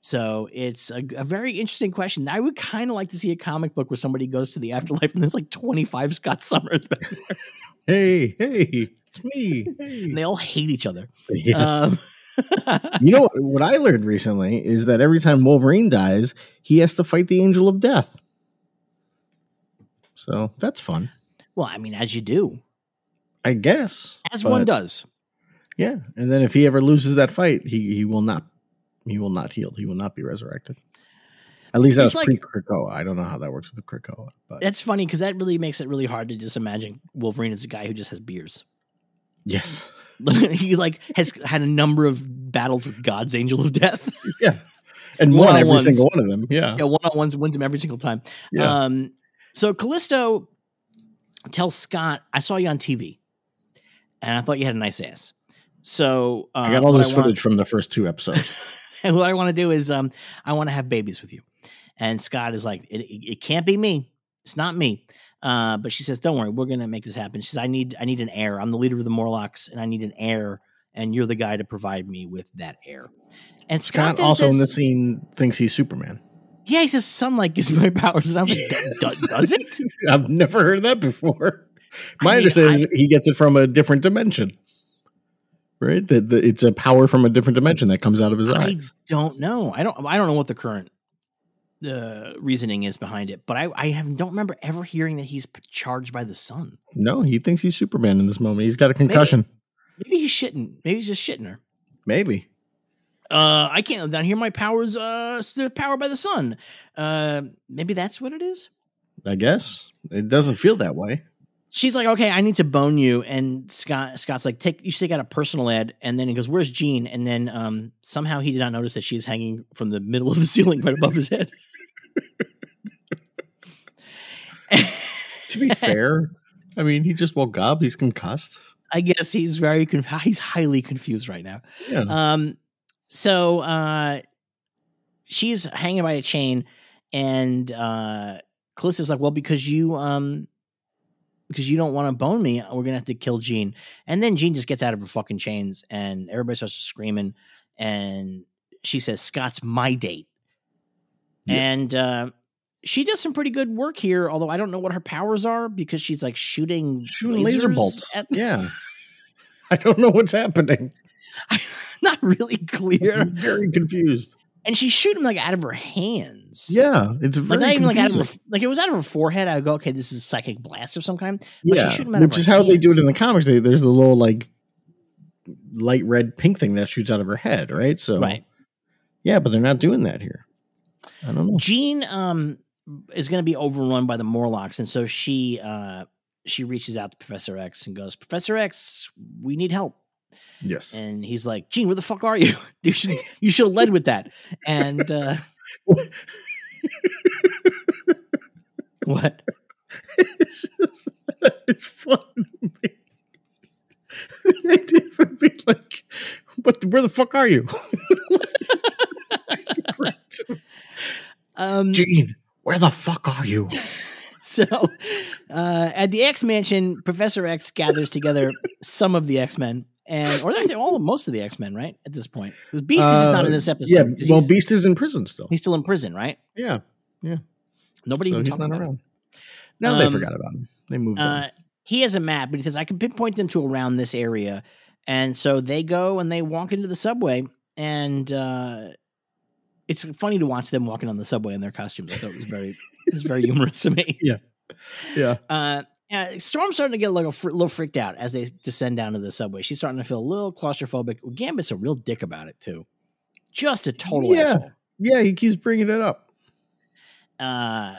So it's a, a very interesting question. I would kind of like to see a comic book where somebody goes to the afterlife and there's like 25 Scott Summers back there, Hey, hey, it's me. Hey. and they all hate each other. Yes. Um, you know what, what I learned recently is that every time Wolverine dies, he has to fight the Angel of Death. So that's fun, well, I mean, as you do, I guess. as one does. Yeah, and then if he ever loses that fight, he he will not he will not heal. He will not be resurrected. At least that's like- pre Krakoa. I don't know how that works with the Krakoa, but That's funny because that really makes it really hard to just imagine Wolverine as a guy who just has beers. yes, he like has had a number of battles with God's Angel of Death. yeah, and won every One-on-ones. single one of them. Yeah, yeah, one on ones wins him every single time. yeah. Um, so Callisto tells Scott, "I saw you on TV, and I thought you had a nice ass." So uh, I got all this want- footage from the first two episodes. what I want to do is, um, I want to have babies with you. And Scott is like, it, it, it can't be me. It's not me. Uh, but she says, don't worry, we're gonna make this happen. She says, I need, I need an heir. I'm the leader of the Morlocks, and I need an heir, and you're the guy to provide me with that heir. And Scott, Scott also in the scene thinks he's Superman. yeah, he says, sunlight gives me powers, and I was like, "Do- do- does it? I've never heard that before. My I mean, understanding I- is he gets it from a different dimension. Right? That that it's a power from a different dimension that comes out of his I eyes. I don't know. I don't. I don't know what the current uh, reasoning is behind it, but I, I have, don't remember ever hearing that he's charged by the sun. No, he thinks he's Superman in this moment. He's got a concussion. Maybe he's shitting. Maybe he's just shitting her. Maybe. Uh, I can't down here. My powers, uh, they're powered by the sun. Uh, maybe that's what it is. I guess. It doesn't feel that way. She's like, okay, I need to bone you, and Scott Scott's like, take you should take out a personal ad, and then he goes, where's Jean? And then um, somehow he did not notice that she's hanging from the middle of the ceiling right above his head. To be fair, I mean, he just woke up. He's concussed. I guess he's very conf- he's highly confused right now. Yeah. Um, so uh, she's hanging by a chain, and uh, Callisto's like, "Well, because you um, because you don't want to bone me, we're gonna have to kill Jean." And then Jean just gets out of her fucking chains, and everybody starts screaming, and she says, "Scott's my date," Yeah. and uh, she does some pretty good work here. Although I don't know what her powers are because she's like shooting Shooting laser bolts. At, yeah. I don't know what's happening. I'm not really clear. I'm very confused. And she's shooting like out of her hands. Yeah, it's very like not even like out of her, like it was out of her forehead. I would go, okay, this is a psychic blast of some kind. but she yeah, shoot 'em out of which is how they do it in the comics. They, there's the little like light red pink thing that shoots out of her head, right? So Right. yeah, but they're not doing that here. I don't know. Jean um is going to be overrun by the Morlocks, and so she uh she reaches out to Professor X and goes, Professor X, we need help. Yes. And he's like, Jean, where the fuck are you? you should you should have led with that. And uh what? it's, just, it's fun to me. The idea would be like, but where the fuck are you? Um Jean, where the fuck are you? So, uh, at the X Mansion, Professor X gathers together some of the X Men, and or actually all most of the X Men, right? At this point, because Beast is just not in this episode. Uh, Yeah, well, Beast is in prison still. he's still in prison, right? Yeah, yeah. Nobody so even he's talks not about around. No, they Um, forgot about him. They moved. Uh, he has a map, but he says I can pinpoint them to around this area, and so they go and they walk into the subway, and uh, it's funny to watch them walking on the subway in their costumes. I thought it was very, it was very humorous to me. Yeah, yeah, Uh, yeah, Storm's starting to get like a fr- little freaked out as they descend down to the subway. She's starting to feel a little claustrophobic. Gambit's a real dick about it too, just a total Yeah. asshole. yeah. He keeps bringing it up. Uh,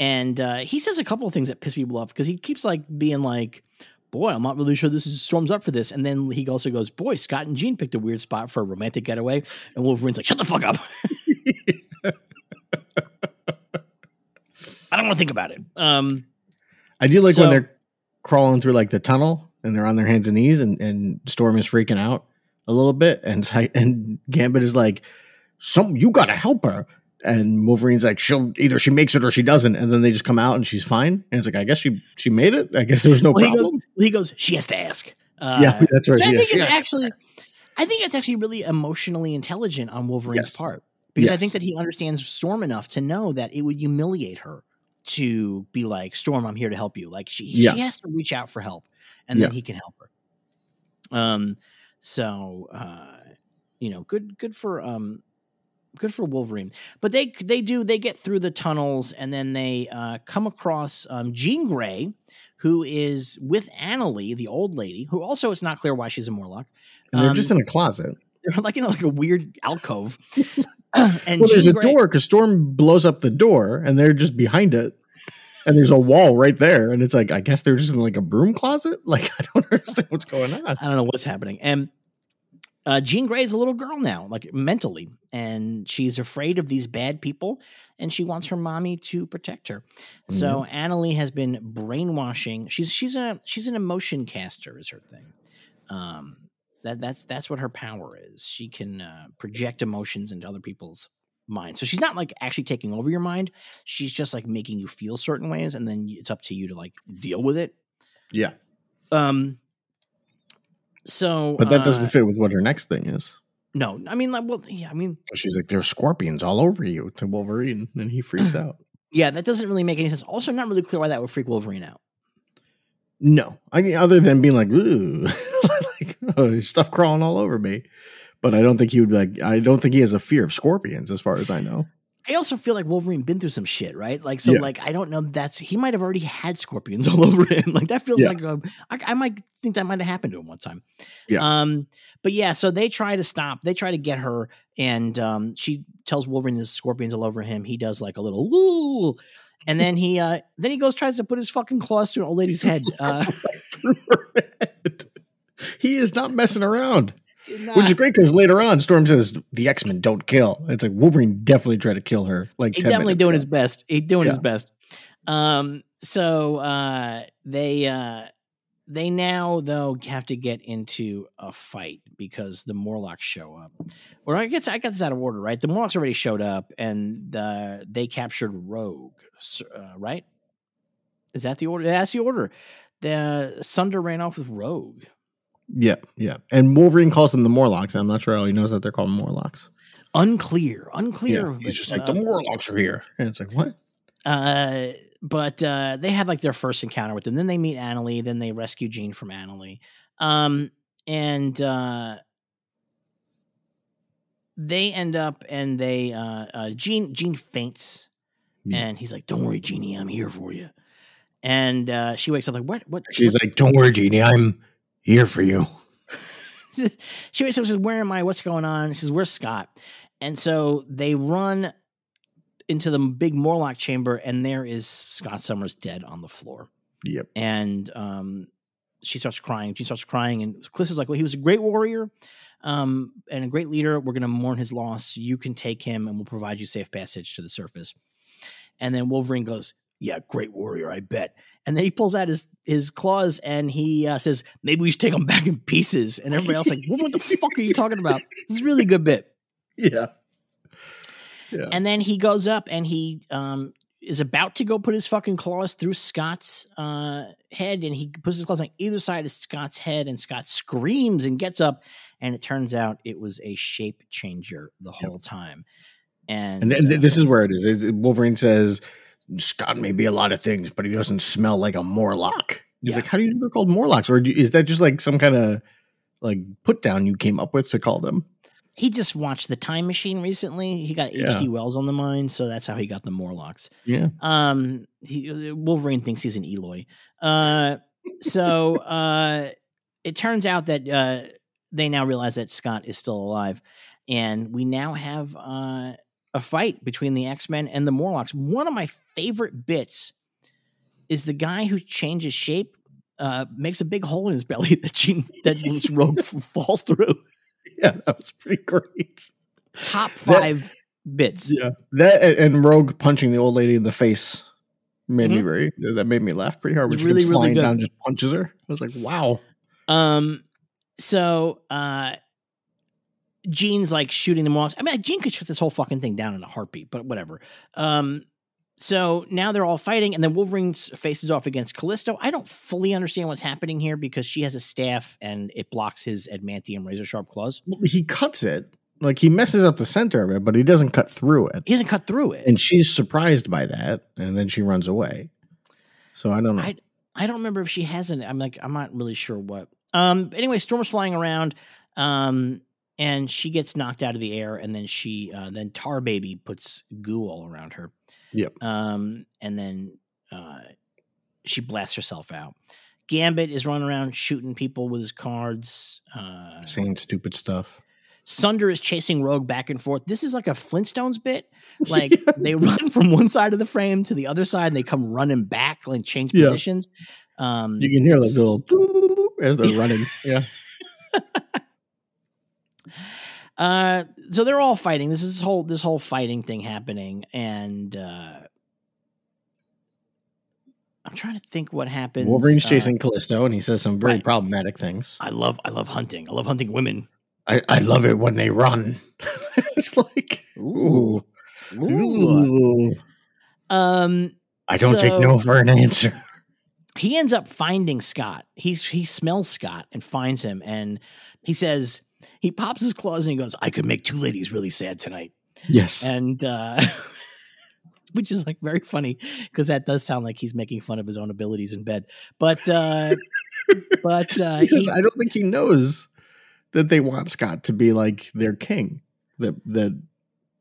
and uh, he says a couple of things that piss people off because he keeps like being like, "Boy, I'm not really sure this is Storm's up for this." And then he also goes, "Boy, Scott and Jean picked a weird spot for a romantic getaway." And Wolverine's like, "Shut the fuck up." I don't want to think about it. Um, I do like So- when they're crawling through like the tunnel and they're on their hands and knees, and, and Storm is freaking out a little bit, and and Gambit is like, "Some, you gotta help her." and Wolverine's like, she'll either she makes it or she doesn't, and then they just come out and she's fine. And it's like, I guess she she made it. I guess there's no well, problem. He goes, he goes, she has to ask. Uh, yeah, that's right. I think it's actually, I think it's actually really emotionally intelligent on Wolverine's Yes. part because I think that he understands Storm enough to know that it would humiliate her to be like, Storm, I'm here to help you. Like she, Yeah. she has to reach out for help, and then Yeah. he can help her. Um, so uh, you know, good, good for um, good for Wolverine. But they they do they get through the tunnels and then they uh, come across um, Jean Grey, who is with Annalee, the old lady, who also it's not clear why she's a Morlock. and they're um, just in a closet. They're like in like a weird alcove. and Well, there's Jean a Grey- door because Storm blows up the door, and they're just behind it. And there's a wall right there, and it's like I guess they're just in like a broom closet. Like I don't understand what's going on. I don't know what's happening. And uh, Jean Grey is a little girl now, like mentally, and she's afraid of these bad people, and she wants her mommy to protect her. So Annalee has been brainwashing. She's she's a she's an emotion caster, is her thing. Um, that that's that's what her power is. She can uh, project emotions into other people's minds. So she's not like actually taking over your mind. She's just like making you feel certain ways, and then it's up to you to like deal with it. Yeah, Um. So, but that uh, doesn't fit with what her next thing is. no, I mean, like, well, yeah, I mean, She's like, "There's scorpions all over you" to Wolverine, and he freaks out. yeah, that doesn't really make any sense. Also, not really clear why that would freak Wolverine out. No, I mean, other than being like, "Ooh," stuff crawling all over me. But I don't think he would be like. I don't think he has a fear of scorpions, as far as I know. I also feel like Wolverine been through some shit, right? Like, so, Yeah. like, I don't know. That's he might have already had scorpions all over him. Like, that feels Yeah. like a, I, I might think that might have happened to him one time. Yeah. Um, but yeah, so they try to stop. They try to get her, and um, she tells Wolverine there's scorpions all over him. He does like a little woo, and then he uh, then he goes tries to put his fucking claws through an old lady's head. Uh, Through her head. He is not messing around. nah. Which is great because later on, Storm says the X Men don't kill. It's like Wolverine definitely tried to kill her. Like He's 10 definitely doing ago. his best. He's doing his best. Um, so uh, they uh, they now though have to get into a fight because the Morlocks show up. Or I guess I got this out of order, right? The Morlocks already showed up and uh, they captured Rogue, uh, right? Is that the order? That's the order. The Sunder ran off with Rogue. Yeah, yeah. And Wolverine calls them the Morlocks. I'm not sure how he knows that they're called Morlocks. Unclear, unclear. Yeah, he's just like uh, the Morlocks are here, and it's like what? Uh, but uh, they have like their first encounter with them. Then they meet Annalee. Then they rescue Jean from Annalee. Um, and uh, they end up and they uh, uh, Jean Jean faints, Yeah. and he's like, "Don't worry, Jeannie, I'm here for you." And uh, she wakes up like, "What? What?" She's like, "Don't worry, Jeannie, I'm here for you." she wakes up says, Where am I? What's going on? She says, Where's Scott? And so they run into the big Morlock chamber, and there is Scott Summers dead on the floor. Yep. And um, she starts crying. She starts crying, and Cliff is like, Well, he was a great warrior um, and a great leader. We're going to mourn his loss. You can take him, and we'll provide you safe passage to the surface. And then Wolverine goes, Yeah, great warrior, I bet. And then he pulls out his his claws and he uh, says, "Maybe we should take them back in pieces." And everybody else like, "What, what the fuck are you talking about?" This is a really good bit. Yeah. Yeah. And then he goes up and he um, is about to go put his fucking claws through Scott's uh, head, and he puts his claws on either side of Scott's head, and Scott screams and gets up, and it turns out it was a shape changer the whole time. And, And th- th- uh, this is where it is. Wolverine says, Scott may be a lot of things, but he doesn't smell like a Morlock. He's Yeah. like, how do you know they're called Morlocks? Or do, is that just like some kind of like put down you came up with to call them? he just watched the Time Machine recently. He got Yeah. H.G. Wells on the mind, so that's how he got the Morlocks. Yeah. Um, he, Wolverine thinks he's an Eloi. Uh, so uh, it turns out that uh, they now realize that Scott is still alive, and we now have uh, a fight between the X Men and the Morlocks. One of my favorite bits is the guy who changes shape. Uh, makes a big hole in his belly that Jean, that Rogue falls through. Yeah, that was pretty great. Top five bits. Yeah. That and- Rogue punching the old lady in the face made me Mhm. very that made me laugh pretty hard. She really, comes really good. down just punches her. I was like, wow. Um, so uh, Jean's like shooting them off. I mean, Jean could shut this whole fucking thing down in a heartbeat, but whatever. Um, so now they're all fighting, and then Wolverine faces off against Callisto. I don't fully understand what's happening here because she has a staff and it blocks his adamantium razor sharp claws. He cuts it. Like he messes up the center of it, but he doesn't cut through it. He doesn't cut through it. And she's surprised by that, and then she runs away. So I don't know. I, I don't remember if she hasn't. I'm like, I'm not really sure what. Um. Anyway, Storm's flying around. Um. And she gets knocked out of the air, and then she, uh, then Tar Baby puts goo all around her. Yep. Um. And then, uh, she blasts herself out. Gambit is running around shooting people with his cards. Uh, Saying stupid stuff. Sunder is chasing Rogue back and forth. This is like a Flintstones bit. Like yeah. they run from one side of the frame to the other side, and they come running back and change Yeah. positions. Um, You can hear like the little as they're running. Yeah. uh, so they're all fighting. This is this whole this whole fighting thing happening, and uh, I'm trying to think what happens. Wolverine's Uh, chasing Callisto, and he says some very right. problematic things. I love I love hunting. I love hunting women. I, I love it when they run. it's like, ooh, ooh. Um, I don't take no for an answer. he ends up finding Scott. He's he smells Scott and finds him, and he says he pops his claws and he goes, "I could make two ladies really sad tonight," Yes. and uh, which is like very funny because that does sound like he's making fun of his own abilities in bed. But uh, but uh, because he- I don't think he knows that they want Scott to be like their king. That that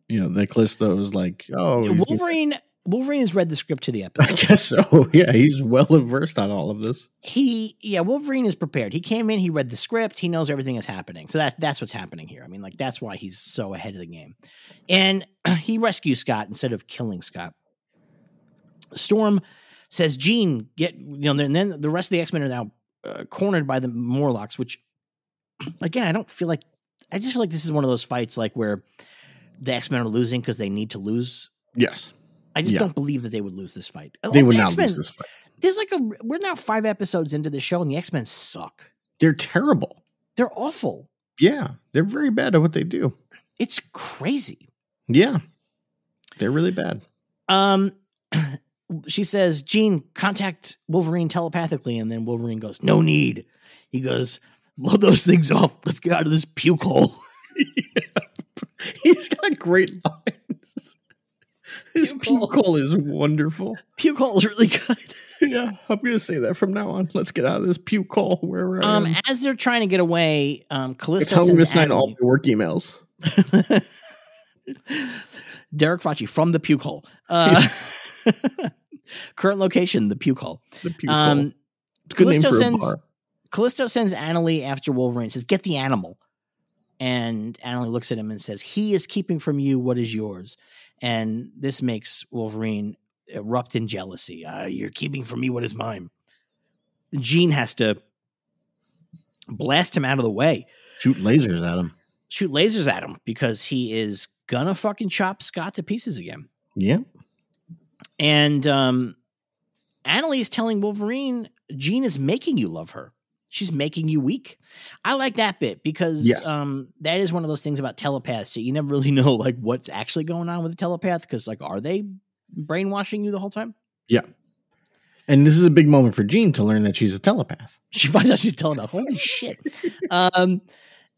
you know, that Callisto is like, oh, Wolverine Wolverine has read the script to the episode. I guess so. Yeah, he's well versed on all of this. he yeah wolverine is prepared. He came in he read the script he knows everything that's happening. So that's that's what's happening here. I mean like that's why he's so ahead of the game. And he rescues scott instead of killing scott. Storm says jean get you know and then the rest of the x-men are now uh, cornered by the morlocks which again i don't feel like i just feel like this is one of those fights like where the x-men are losing because they need to lose. Yes, i just Yeah. don't believe that they would lose this fight they would The not X-Men- lose this fight. there's like a we're now five episodes into the show and the x-men suck They're terrible. they're awful Yeah, they're very bad at what they do. it's crazy Yeah, they're really bad. um she says jean contact wolverine telepathically and then wolverine goes no need he goes blow those things off let's get out of this puke hole He's got great lines. His Puke hole is wonderful. puke hole is really good Yeah, I'm gonna say that from now on. Let's get out of this puke hole wherever I um am. as they're trying to get away um It's callisto telling me to sign all my work emails. Derek Fauci from the puke hole. Uh, current location, the puke hole. The puke Um, hole. Callisto sends bar. Callisto sends Annalee after Wolverine says, Get the animal. And Annalee looks at him and says, He is keeping from you what is yours. And this makes Wolverine erupt in jealousy. Uh, you're keeping from me what is mine. Jean has to blast him out of the way, Shoot lasers at him. shoot lasers at him because he is gonna fucking chop Scott to pieces again. Yeah. And um, Annalee is telling Wolverine, Jean is making you love her. She's making you weak. I like that bit because Yes. um, that is one of those things about telepaths that you never really know like what's actually going on with a telepath because like are they brainwashing you the whole time? Yeah. And this is a big moment for Jean to learn that she's a telepath. She finds out she's telepath. Holy shit! Um,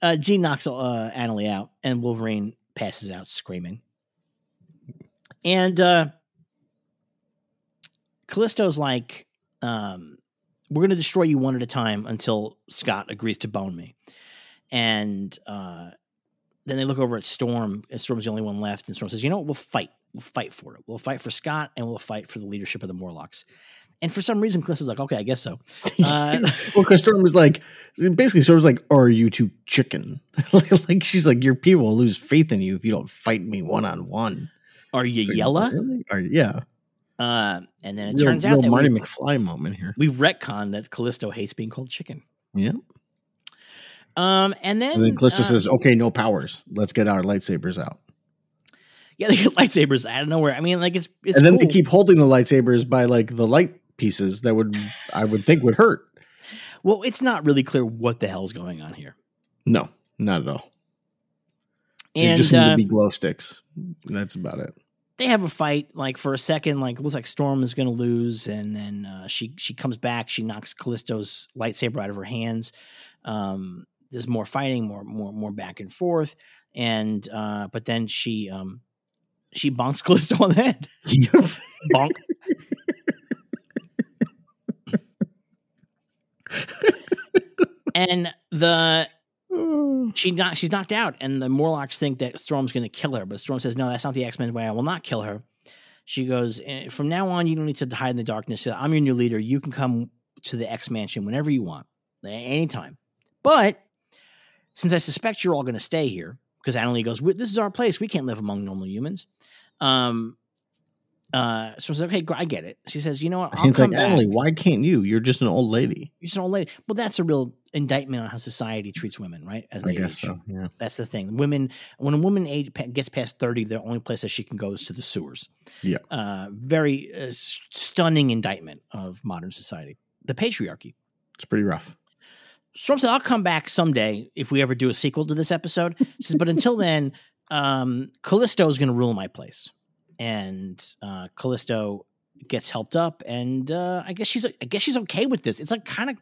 uh, Jean knocks uh, Annalee out, and Wolverine passes out screaming. And uh, Callisto's like, um, "We're going to destroy you one at a time until Scott agrees to bone me." And uh, then they look over at Storm, and Storm's the only one left. And Storm says, "You know what? We'll fight. We'll fight for it. We'll fight for Scott, and we'll fight for the leadership of the Morlocks." And for some reason, Callisto's like, "Okay, I guess so." Uh, well, because Storm was like, basically, Storm was like, "Are you too chicken?" like she's like, "Your people will lose faith in you if you don't fight me one on one." Are you like, yella? Really? Are, yeah. Uh, and then it Real- turns out that Marty we, McFly moment here. we retcon that Callisto hates being called chicken. Yeah. Um, and then, And then Callisto uh, says, "Okay, no powers. Let's get our lightsabers out." "Yeah, they get lightsabers out of nowhere." I mean, like it's it's and then they keep holding the lightsabers by like the light pieces that would, I would think, would hurt. Well, it's not really clear what the hell's going on here. No, not at all. They And just need uh, to be glow sticks. That's about it. They have a fight. Like for a second, like looks like Storm is going to lose, and then uh, she she comes back. She knocks Callisto's lightsaber out of her hands. Um, there's more fighting, more more more back and forth, and uh, but then she um, she bonks Callisto on the head. Bonk. and the she she's knocked out, and the Morlocks think that Storm's going to kill her, but Storm says, "No, that's not the X Men's way. I will not kill her." She goes, "Eh, "From now on, you don't need to hide in the darkness. I'm your new leader. You can come to the X Mansion whenever you want, anytime. But since I suspect you're all going to stay here, because Annalie goes, "This is our place. We can't live among normal humans." Um, uh, Storm says, "Okay, I get it." She says, "You know what? I'll It's like, back." Emily, why can't you? You're just an old lady. You're just an old lady. Well, that's a real indictment on how society treats women, right? As I they guess age. so. Yeah. That's the thing. Women, when a woman age gets past thirty, the only place that she can go is to the sewers. Yeah. Uh, very uh, stunning indictment of modern society, the patriarchy. It's pretty rough. Storm said, "I'll come back someday if we ever do a sequel to this episode." She says, "But until then, um, Callisto is going to rule my place," and uh, Callisto gets helped up, and uh, I guess she's I guess she's okay with this. It's like kind of.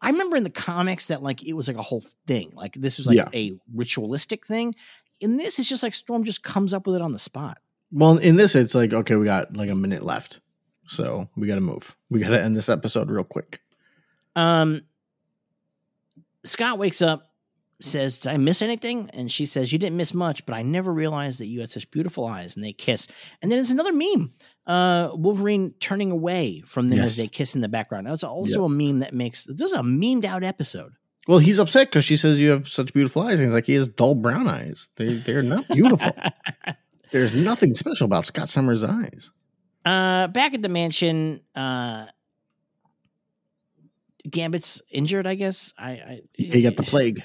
I remember in the comics that like it was like a whole thing. Like this was like Yeah. a ritualistic thing. In this, it's just like Storm just comes up with it on the spot. Well, in this, it's like, okay, we got like a minute left. So we got to move. We got to end this episode real quick. Um, Scott wakes up, says, Did I miss anything? And she says, You didn't miss much, but I never realized that you had such beautiful eyes. And they kiss. And then there's another meme uh, Wolverine turning away from them as they kiss in the background. That's also a meme that makes this is a memed out episode. Well, he's upset because she says you have such beautiful eyes. And he's like, he has dull brown eyes. They, they're not beautiful. There's nothing special about Scott Summers' eyes. uh, back at the mansion, uh, Gambit's injured, I guess. I, I He got the plague.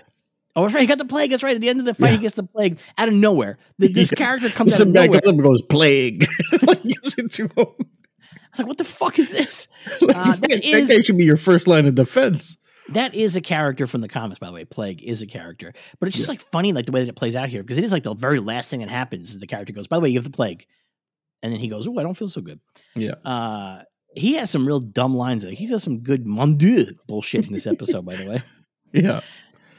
Oh, that's right. He got the plague. That's right. At the end of the fight, he gets the plague out of nowhere. The, this Yeah. character comes out of nowhere. and goes, plague. like, gives it to him. I was like, what the fuck is this? Like, Uh, that that is- guy should be your first line of defense. That is a character from the comics, by the way. Plague is a character, but it's just like funny, like the way that it plays out here, because it is like the very last thing that happens is the character goes, "By the way, you have the plague," and then he goes, "Oh, I don't feel so good." Yeah. Uh, he has some real dumb lines. Like, he does some good mon dieu bullshit in this episode, by the way. Yeah.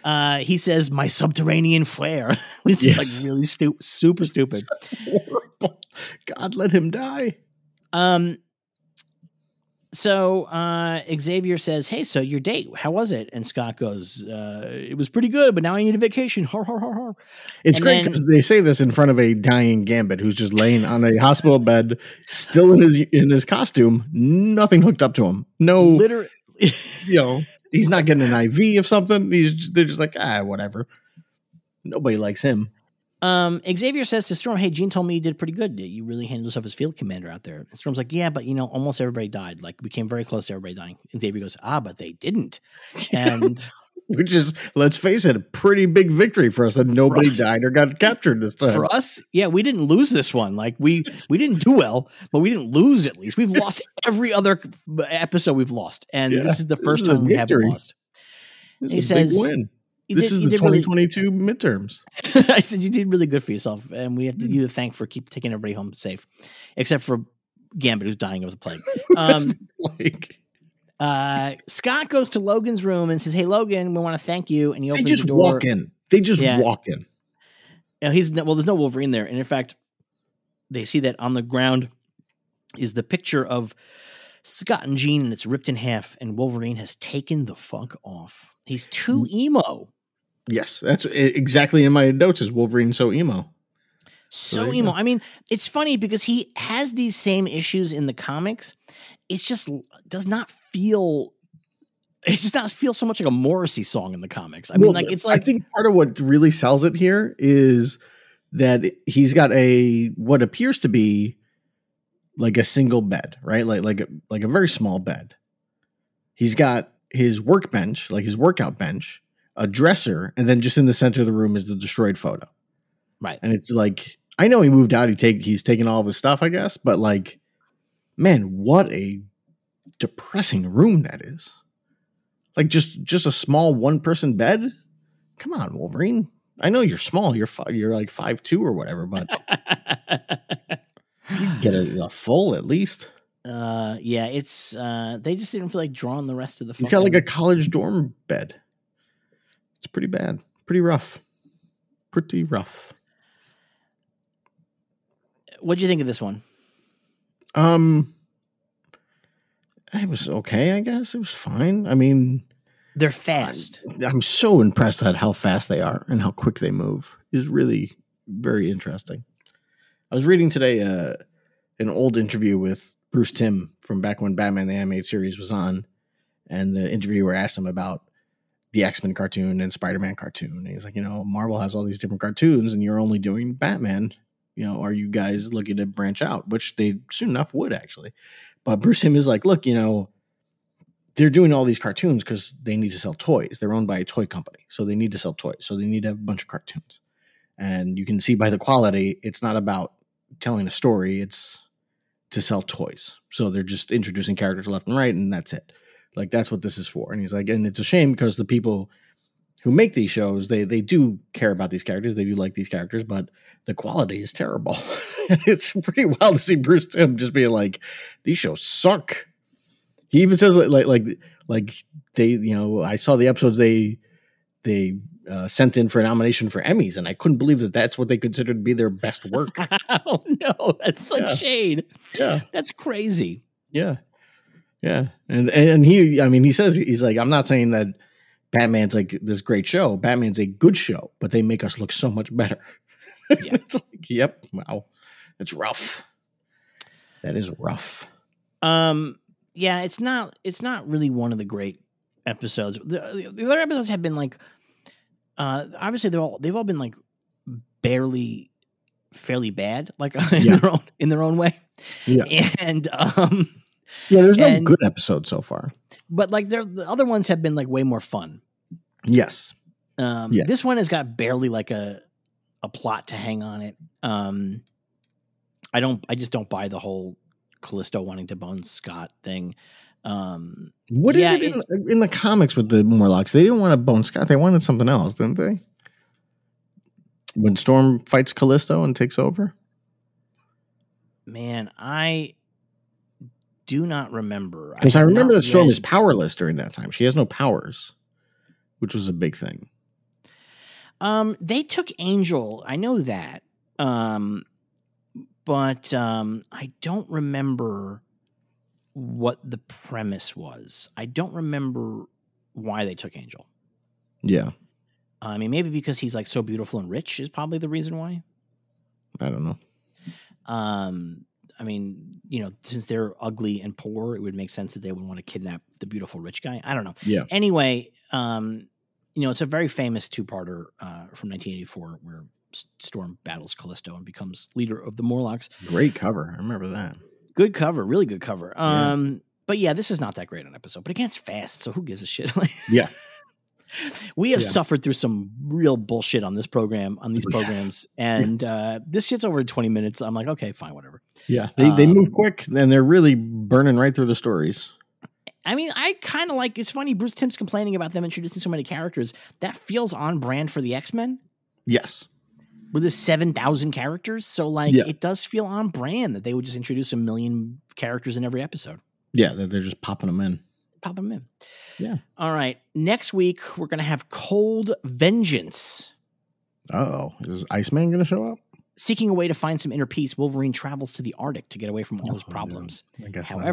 Uh, he says, "My subterranean flare," which Yes. is like really stupid, super stupid. God, let him die. Um, so uh, Xavier says, "Hey, so your date, how was it?" And Scott goes, uh, "It was pretty good, but now I need a vacation." Har har har har. It's And great because they say this in front of a dying Gambit who's just laying on a hospital bed, still in his in his costume, nothing hooked up to him. No, Literally, you know, he's not getting an IV of something. He's they're just like ah, whatever. Nobody likes him. um, Xavier says to Storm, "Hey, Jean told me you did pretty good. You really handled yourself as field commander out there." And Storm's like, "Yeah, but you know, almost everybody died. Like we came very close to everybody dying." And Xavier goes, "Ah, but they didn't." And Which is, let's face it, a pretty big victory for us that nobody us. died or got captured this time. for us, yeah, we didn't lose this one. Like we we didn't do well, but we didn't lose at least. We've lost every other episode we've lost, and Yeah, this is the this is first time we haven't lost. This he is a big says- This did- is the did really- 2022 midterms. I said you did really good for yourself, and we have to, you to thank for keep taking everybody home safe, except for Gambit who's dying of the plague. Um, like uh, Scott goes to Logan's room and says, "Hey, Logan, we want to thank you." And he they opens just the door. walk in. They just Yeah. walk in. Uh, he's well. There's no Wolverine there, and in fact, they see that on the ground is the picture of Scott and Jean, and it's ripped in half. And Wolverine has taken the fuck off. He's too Mm. emo. Yes, that's exactly in my notes. Is Wolverine so emo? so emo. go. I mean, it's funny because he has these same issues in the comics. It's just does not feel. It does not feel so much like a Morrissey song in the comics. I mean, Well, like it's like I think part of what really sells it here is that he's got a what appears to be like a single bed, right? Like like a, like a very small bed. He's got his workbench, like his workout bench, a dresser, and then just in the center of the room is the destroyed photo. right. And it's like I know he moved out. He take he's taken all of his stuff, I guess. But like, man, what a depressing room that is. Like just just a small one person bed. Come on, Wolverine. I know you're small. You're fi- you're like five two or whatever, but you get a, a full at least. uh, yeah, it's uh, they just didn't feel like drawing the rest of the. You got like a college dorm bed. It's pretty bad. Pretty rough. Pretty rough. What'd you think of this one? Um, it was okay. I guess it was fine. I mean, They're fast. I'm so impressed at how fast they are and how quick they move. Is really very interesting. I was reading today uh, an old interview with Bruce Timm from back when Batman the Animated Series was on, and the interviewer asked him about the X Men cartoon and Spider Man cartoon. And he's like, you know, Marvel has all these different cartoons, and you're only doing Batman. You know, are you guys looking to branch out? Which they soon enough would actually. But Bruce Timm is like, look, you know, they're doing all these cartoons because they need to sell toys. They're owned by a toy company, so they need to sell toys. So they need to have a bunch of cartoons. And you can see by the quality, it's not about telling a story; it's to sell toys. So they're just introducing characters left and right, and that's it. Like that's what this is for. And he's like, and it's a shame because the people who make these shows, they they do care about these characters, they do like these characters, but the quality is terrible. it's pretty wild to see Bruce Timm just being like, these shows suck. He even says like like like like they you know I saw the episodes they they uh, sent in for a nomination for Emmys and I couldn't believe that that's what they considered to be their best work. oh no, that's such Yeah. shade. yeah, That's crazy. yeah, yeah. And and he I mean he says he's like I'm not saying that Batman's like this great show. Batman's a good show, but they make us look so much better. Yeah. it's like yep, wow, it's rough. That is rough. Um, yeah, it's not. It's not really one of the great episodes. The, the other episodes have been like, uh, obviously they're all they've all been like barely, fairly bad, like in Yeah. their own in their own way. Yeah. and um, Yeah, there's no And- good episode so far. but like they're, the other ones have been like way more fun. Yes. Um, Yeah. this one has got barely like a a plot to hang on it. Um, I don't. I just don't buy the whole Callisto wanting to bone Scott thing. Um, What is Yeah, it in, in the comics with the Morlocks? They didn't want to bone Scott. They wanted something else, didn't they? When Storm fights Callisto and takes over? man, I do not remember. Because I, have remember that Storm read- is powerless during that time. She has no powers, which was a big thing. Um, they took Angel. I know that. Um, but um, I don't remember what the premise was. I don't remember why they took Angel. Yeah. I mean, maybe because he's like so beautiful and rich is probably the reason why. I don't know. Um, I mean, you know, since they're ugly and poor, it would make sense that they would want to kidnap the beautiful rich guy. I don't know. Yeah. Anyway, um, you know, it's a very famous two-parter uh, from 1984 where Storm battles Callisto and becomes leader of the Morlocks. Great cover. I remember that. Good cover, really good cover. Yeah. Um, but yeah, this is not that great an episode. But again, it's fast, so who gives a shit? Yeah. we have Yeah. suffered through some real bullshit on this program, on these have. programs, and Yes. uh, this shit's over 20 minutes. I'm like, okay, fine, whatever. Yeah. They, they Um, move quick and they're really burning right through the stories. I mean, I kind of like. It's funny. Bruce Timm's complaining about them introducing so many characters. That feels on brand for the X Men. Yes. With the seven thousand characters, so like Yeah. it does feel on brand that they would just introduce a million characters in every episode. Yeah. They're, they're just popping them in. Pop them in. Yeah. All right. Next week we're gonna have Cold Vengeance. Oh, is Iceman going to show up? Seeking a way to find some inner peace, Wolverine travels to the Arctic to get away from all oh, his Oh, no. problems. I guess not.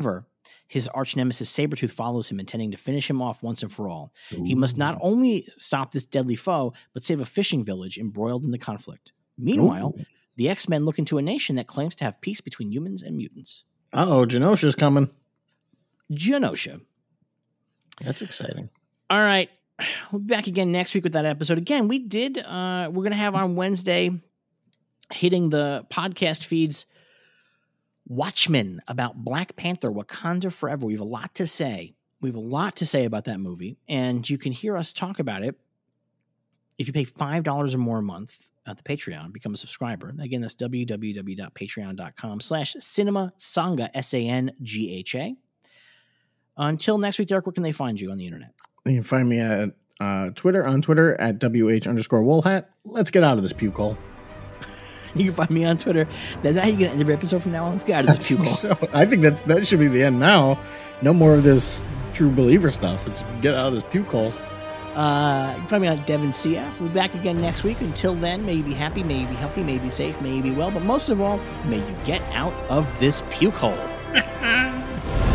His arch nemesis Sabretooth follows him, intending to finish him off once and for all. He must not only stop this deadly foe, but save a fishing village embroiled in the conflict. Meanwhile, Ooh. the X Men look into a nation that claims to have peace between humans and mutants. Uh-oh, Genosha's coming. Genosha. That's exciting. All right. We'll be back again next week with that episode. Again, we did, uh, we're going to have on Wednesday hitting the podcast feeds Watchmen about Black Panther Wakanda Forever. We have a lot to say. We have a lot to say about that movie, and you can hear us talk about it if you pay $5 or more a month at the Patreon, become a subscriber. Again, that's www.patreon.com slash cinema sangha, S-A-N-G-H-A. Until next week, Derek, where can they find you on the internet? You can find me at uh, Twitter on Twitter at WH underscore woolhat. Let's get out of this puke hole. You can find me on Twitter. That's how you get end every episode from now on. Let's get out of this puke hole. So I think that's that should be the end now. No more of this true believer stuff. It's get out of this puke hole. Uh, you can find me on Devon CF. We'll be back again next week. Until then, may you be happy, may you be healthy, may you be safe, may you be well, but most of all, may you get out of this puke hole.